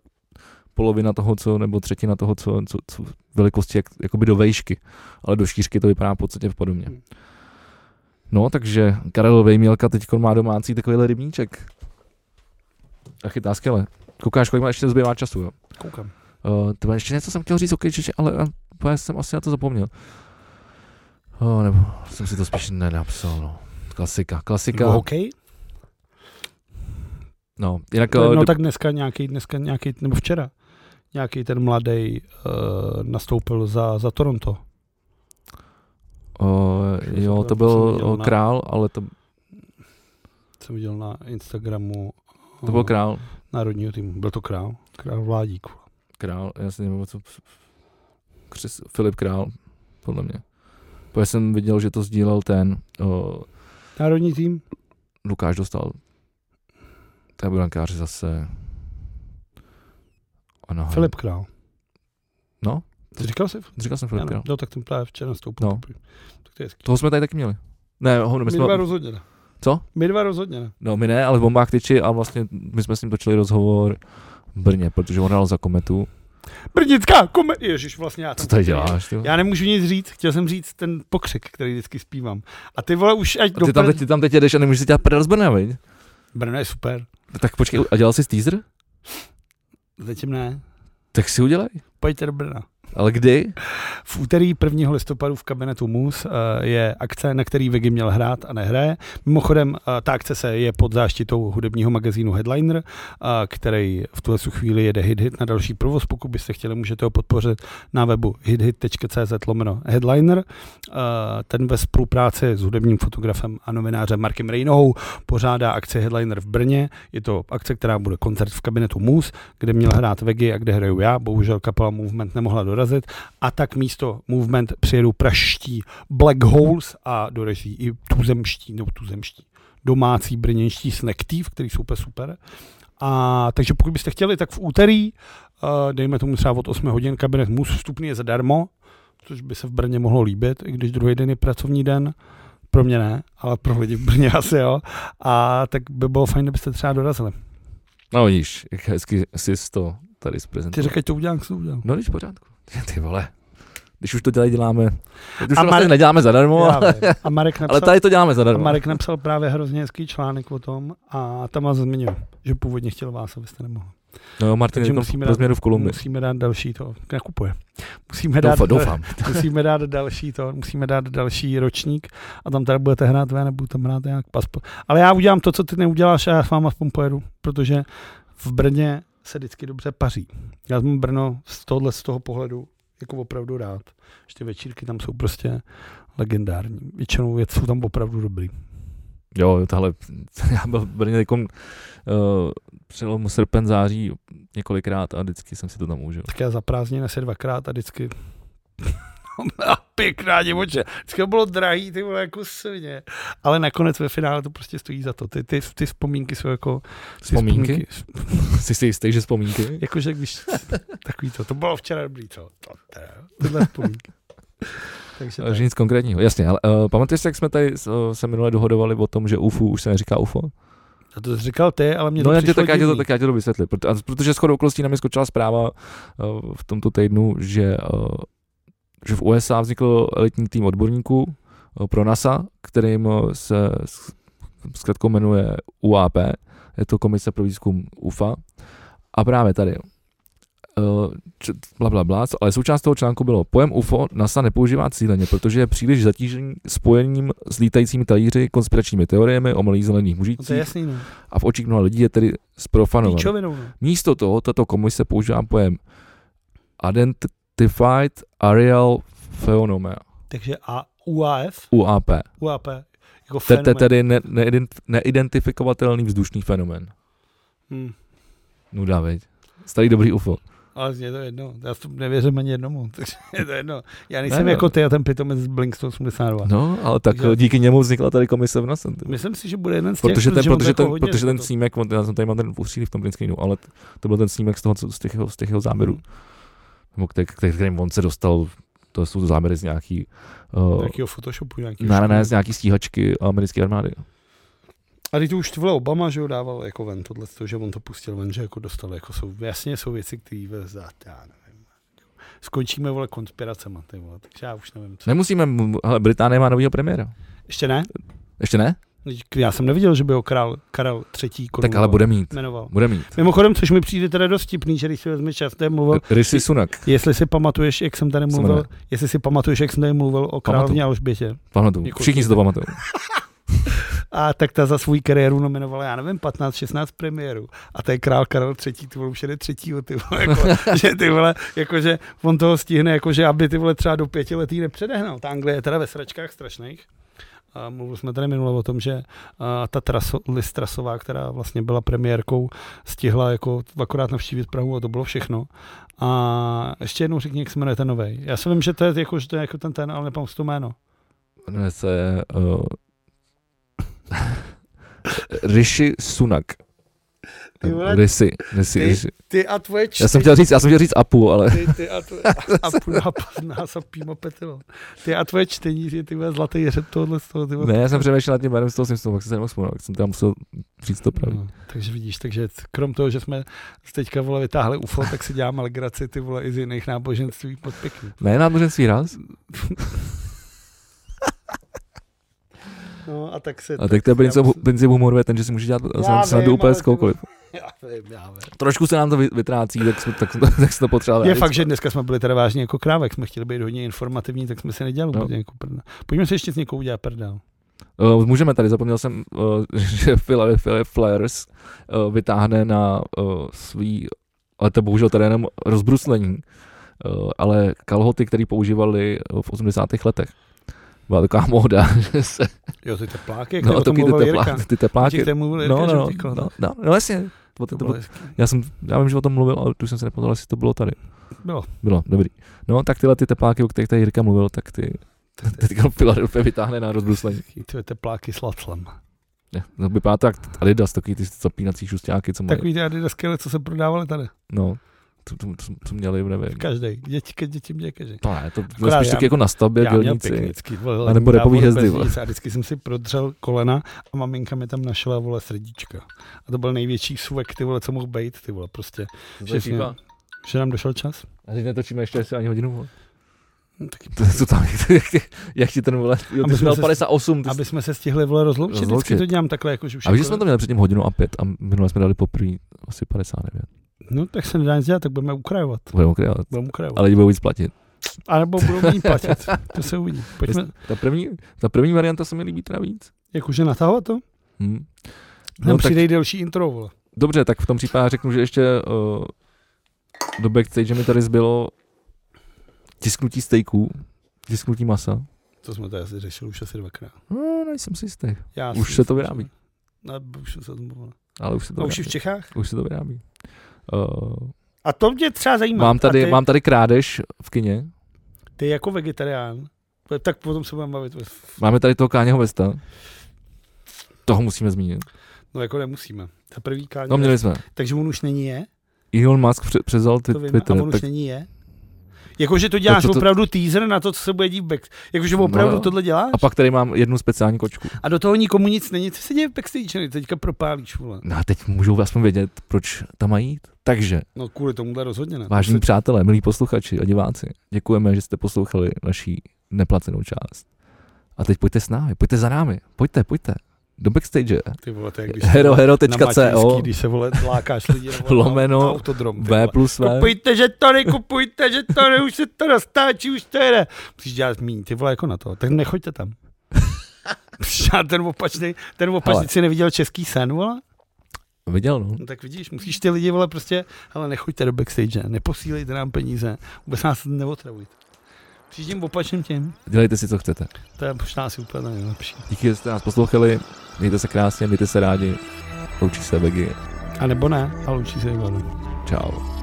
polovina toho, co, nebo třetina toho, co, co, co velikosti, jak, jakoby do vejšky, ale do šířky to vypadá v podstatě podobně. Hmm. No, takže Karel Vejmělka teď má domácí takovýhle rybníček. A chytá skvěle. Koukáš, kolik má ještě zbývá času, jo? Koukám. Uh, to ještě něco jsem chtěl říct, okay, čiže, ale uh, jsem asi na to zapomněl. Oh, nebo jsem si to spíš nenapsal, no. Klasika, klasika. No, hokej? No, jinak... No, no tak dneska nějaký, dneska nějaký, nebo včera, nějaký ten mladý uh, nastoupil za, za Toronto. Uh, jo, to byl na, král, ale to... Jsem viděl na Instagramu. To byl král. Národního týmu. Byl to král. Král Vládík. Král, já si nevím, co... Křes, Filip Král, podle mě. Protože jsem viděl, že to sdílel ten... Uh, Národní tým? Lukáš dostal to je brankář zase... Ano, Filip Král. No? Ty říkal jsi? Říkal jsem Filip Král. No, tak ten právě včera nastoupil. No. Tak to je Toho jsme tady taky měli. Ne, ho, my, my jsme... dva rozhodně ne. Co? My dva rozhodně ne. No, my ne, ale v Bombách tyči a vlastně my jsme s ním točili rozhovor v Brně, protože on hrál za Kometu. Brnická kometu. Ježiš, vlastně já Co tady děláš? Ty? Já nemůžu nic říct, chtěl jsem říct ten pokřik, který vždycky zpívám. A ty vole už ať a ty, tam teď, ty tam teď jedeš a nemůžeš si dělat prdel z Brna, viď? Brno je super. Tak počkej, a dělal jsi teaser? Zatím ne. Tak si udělej. Pojďte do Brna. Ale kdy? V úterý 1. listopadu v kabinetu MUS eh, je akce, na který Vegi měl hrát a nehraje. Mimochodem, eh, ta akce se je pod záštitou hudebního magazínu Headliner, eh, který v tuhle chvíli jede HitHit Hit na další provoz. Pokud byste chtěli, můžete ho podpořit na webu hithit.cz lomeno Headliner. Ten ve spolupráci s hudebním fotografem a novinářem Markem Rejnohou pořádá akci Headliner v Brně. Je to akce, která bude koncert v kabinetu MUS, kde měl hrát Vegi a kde hraju já. Bohužel kapela Movement nemohla dorazit a tak místo Movement přijedou praští Black Holes a dorazí i tuzemští, nebo tuzemští, domácí brněnští Snack Thief, který jsou úplně super. A, takže pokud byste chtěli, tak v úterý, uh, dejme tomu třeba od 8 hodin, kabinet MUS vstupný je zadarmo, což by se v Brně mohlo líbit, i když druhý den je pracovní den. Pro mě ne, ale pro lidi v Brně asi jo. A tak by bylo fajn, kdybyste třeba dorazili. No vidíš, jak hezky jsi to tady zprezentoval. Ty říkaj, to udělám, co udělám. No, když pořádku. Ty vole. Když už to dělají, děláme. Když už to vlastně neděláme zadarmo, ale, a Marek napsal, ale tady to děláme zadarmo. A Marek napsal právě hrozně hezký článek o tom a tam vás zmiňuje, že původně chtěl vás, abyste nemohli. No Martin musíme dát, v Kolumbii. Musíme dát další to, nakupuje. Musíme dát, doufám, doufám. musíme dát další to, musíme dát další ročník a tam teda budete hrát vy, nebudu tam hrát nějak pasport. Ale já udělám to, co ty neuděláš a já s váma aspoň pojedu, protože v Brně se vždycky dobře paří. Já jsem Brno z tohohle z toho pohledu jako opravdu rád. Ještě večírky tam jsou prostě legendární. Většinou jsou tam opravdu dobrý. Jo, tahle, já byl v Brně uh, přelomu srpen, září několikrát a vždycky jsem si to tam užil. Tak já za prázdniny asi dvakrát a vždycky A pěkná divoče. Vždycky to bylo drahý, ty vole, jako svině. Ale nakonec ve finále to prostě stojí za to. Ty, ty, ty vzpomínky jsou jako... ty Vzpomínky? Jsi si jistý, že vzpomínky? Jakože když takový to, to bylo včera dobrý, co? To, teda, tyhle vzpomínky. Takže tak. nic konkrétního. Jasně, ale uh, pamatuješ si, jak jsme tady uh, se minule dohodovali o tom, že UFO už se neříká UFO? A to jsi říkal ty, ale mě No to já tě, tak, já tě to, tak já tě to vysvětlím. Proto, protože shodou okolností na mě skočila zpráva uh, v tomto týdnu, že, uh, že v USA vznikl elitní tým odborníků uh, pro NASA, kterým uh, se zkratkou jmenuje UAP, je to Komise pro výzkum UFA. A právě tady, č- bla, bla, bla, ale součást toho článku bylo, pojem UFO NASA nepoužívá cíleně, protože je příliš zatížený spojením s lítajícími talíři, konspiračními teoriemi o malých zelených No to je mužících jasný, no. a v očích mnoha lidí je tedy sprofanovaný. Píčovinou, no. Místo toho tato komise používá pojem Identified Aerial Phenomena, Takže a UAF, UAP. UAP, jako fenomén. Tedy ne- neident- neidentifikovatelný vzdušný fenomén. Hmm. Nuda, veď. Starý dobrý UFO. Ale je to jedno, já to nevěřím ani jednomu, takže je to jedno. Já nejsem Ne, jako ty a ten pitomec z Blink 182. No, ale tak Takže- díky němu vznikla tady komise v NASA. Myslím si, že bude jeden z těch, Protože ten, protože to jako ten, hodně protože ten snímek, on- já jsem tady mám ten v tom screenu, ale to byl ten snímek z, toho, co- z, těch, jeho- z těch jeho záběrů. Hmm. Nebo který, který, kterým on se dostal, to jsou záběry z nějaký, uh, Nějakýho Photoshopu, nějaký. ne, ne, z nějaký stíhačky americké armády. A teď to už vole Obama, že ho dával jako ven, tohle, to, že on to pustil ven, že jako dostal, jako jsou, jasně jsou věci, které vezat, já nevím. Skončíme, vole, konspiracema, ty vole, takže já už nevím, co. Nemusíme, ale Británie má novýho premiéra. Ještě ne? Ještě ne? Já jsem neviděl, že by ho král, Karel třetí Tak ale bude mít. jmenoval. Bude mít. Mimochodem, což mi přijde teda dost tipný, že když si vezme čas, tady mluvil, Rishi Sunak. jestli si pamatuješ, jak jsem tady mluvil, jmenuje. jestli si pamatuješ, jak jsem tady mluvil o královně Alžbětě. Pamatuju. Všichni si to pamatují. A tak ta za svou kariéru nominovala, já nevím, 15-16 premiérů. A to je král Karel III, ty vole, už jede třetího, ty vole, jako, že ty vole, jakože on toho stihne, jakože aby ty vole třeba do pěti letý nepředehnal. Ta Anglie je teda ve sračkách strašných. A mluvili jsme tady minule o tom, že ta traso, Liz Trasová, která vlastně byla premiérkou, stihla jako akorát navštívit Prahu a to bylo všechno. A ještě jednou řekni, jak se jmenuje ten novej. Já si vím, že to je jako, že to je jako ten ten, ale nepamatuji to jméno. Jmenuje se uh, Rishi Sunak. Ty vole, Rishi, Rishi, ty- Rishi. Ty a tvoje Já jsem chtěl říct, já jsem chtěl říct Apu, ale ty, ty a, tvoje, a, a, a nás a pímo petilo. Ty a tvoje čtení, že ty vole zlatý řep tohle z toho. Ty vole. ne, já jsem přemýšlel nad tím jménem z toho Simpsonu, pak jsem se nemohl vzpomenout, jsem tam musel říct to pravý. No, takže vidíš, takže krom toho, že jsme teďka vole vytáhli UFO, tak si děláme legraci ty vole i z jiných náboženství pod pěkný. Ne, náboženství raz. No a tak se... A tak to je princip, princip humoru je ten, že si může dělat vím, úplně z kohokoliv. Já vím, já vím. Trošku se nám to vy- vytrácí, tak, jsme, tak, tak se to potřeba Je fakt, že dneska jsme byli teda vážně jako krávek, jsme chtěli být hodně informativní, tak jsme si nedělali No. no. jako prdel. Pojďme se ještě s někou udělat prdel. Uh, můžeme tady, zapomněl jsem, uh, že Philadelphia Flyers uh, vytáhne na uh, svý, ale to bohužel tady jenom rozbruslení, uh, ale kalhoty, které používali v 80. letech. Byla taková móda, že se, Jo, ty tepláky, jak no, no, to taky ty, mluvil teplá, Jirka. ty tepláky. Těch mluvil Jirka, No, no, no, kalhotách. no, no, jasně. To, To to, to, bylo já, jsem, já vím, že o tom mluvil, ale tu jsem se nepamatoval, jestli to bylo tady. Bylo. Bylo, dobrý. No, tak tyhle ty tepláky, o kterých tady Jirka mluvil, tak ty teďka Philadelphia vytáhne na rozbruslení. Ty tepláky s laclem. Ne, to vypadá to jak Adidas, takový ty zapínací šustáky, co mají. Takový ty adidasky, co se prodávaly tady. No, to, to, to, to měli, nevím. Každý. Děti, ke děti mě každý. To ne, to bylo Akorát spíš já- taky jako na stavbě, Já měl dělníci. pěknický, vole, A nebo repový nic A vždycky jsem si prodřel kolena a maminka mi tam našla, vole, srdíčka. A to byl největší svek, ty vole, co mohl být, ty vole, prostě. Přesně. Že nám došel čas? A teď netočíme ještě asi ani hodinu. vole. No, taky, To, to tam, jak, jak ti ten vole, jo, Aby ty jsi jsme měl se- 58. Ty jsi, aby jsme se stihli, vole, rozloučit. Vždycky Rozloučit. to dělám takhle, jako, že už a víš, že jako- jsme to měli předtím hodinu a pět a minule jsme dali poprvé asi 59. No, tak se nedá nic dělat, tak budeme ukrajovat. Budeme ukryvat. Budeme ukrajovat. Ale lidi budou víc platit. A nebo budou méně platit. To se uvidí. Pojďme, Ta první, ta první varianta se mi líbí teda víc. jakože natahovat to? Hm. Tam No, tak, přidej delší intro, vole. dobře, tak v tom případě řeknu, že ještě uh, do backstage mi tady zbylo tisknutí steaků, tisknutí masa. To jsme tady asi řešili už asi dvakrát. No, nejsem si jistý, Já Už si se to vyrábí. že- No, už se to ale už se to No, už vyrábí. v Čechách? Už se to vyrábí. Uh, A to mě třeba zajímá. mám, tady, ty, mám tady krádež v kině. Ty jako vegetarián, tak potom se budeme bavit. Máme tady toho Káněho Vesta. Toho musíme zmínit. No jako nemusíme. Ta první Káně No měli jsme. Takže on už není je? Elon Musk pře- přezal To vím, Twitter. a on už tak není je? Jakože to děláš to- to- opravdu teaser na to, co se bude dít v back. Jakože opravdu jo. tohle děláš? a pak tady mám jednu speciální kočku. A do toho nikomu nic není. Co se děje v backstage? Teďka propálíš, vole. No a teď můžou aspoň vědět, proč tam mají jít. Takže, No kvůli tomuhle rozhodně ne. vážení To se- přátelé, milí posluchači a diváci, děkujeme, že jste poslouchali naší neplacenou část. A teď pojďte s námi, pojďte za námi, pojďte, pojďte. Do backstage. Ty vole, to je, když Hero, hero.co když se vole lákáš lidi na, Lomeno na autodrom. V plus V. Kupujte žetony, kupujte žetony, už se to roztáčí, už to jede. Musíš dělat míň, ty vole, jako na to. Tak nechoďte tam. Já ten opačný, ten opačný si neviděl český sen, vole? Viděl, no. No tak vidíš, musíš ty lidi, vole, prostě, ale nechoďte do backstage, neposílejte nám peníze, vůbec nás neotravujte. Přijď opačným tím, Dělejte si, co chcete. to je možná asi úplně nejlepší. Díky, že jste nás poslouchali. Mějte se krásně, mějte se rádi. Loučí se Vegy. A nebo ne, ale učí se i. Čau.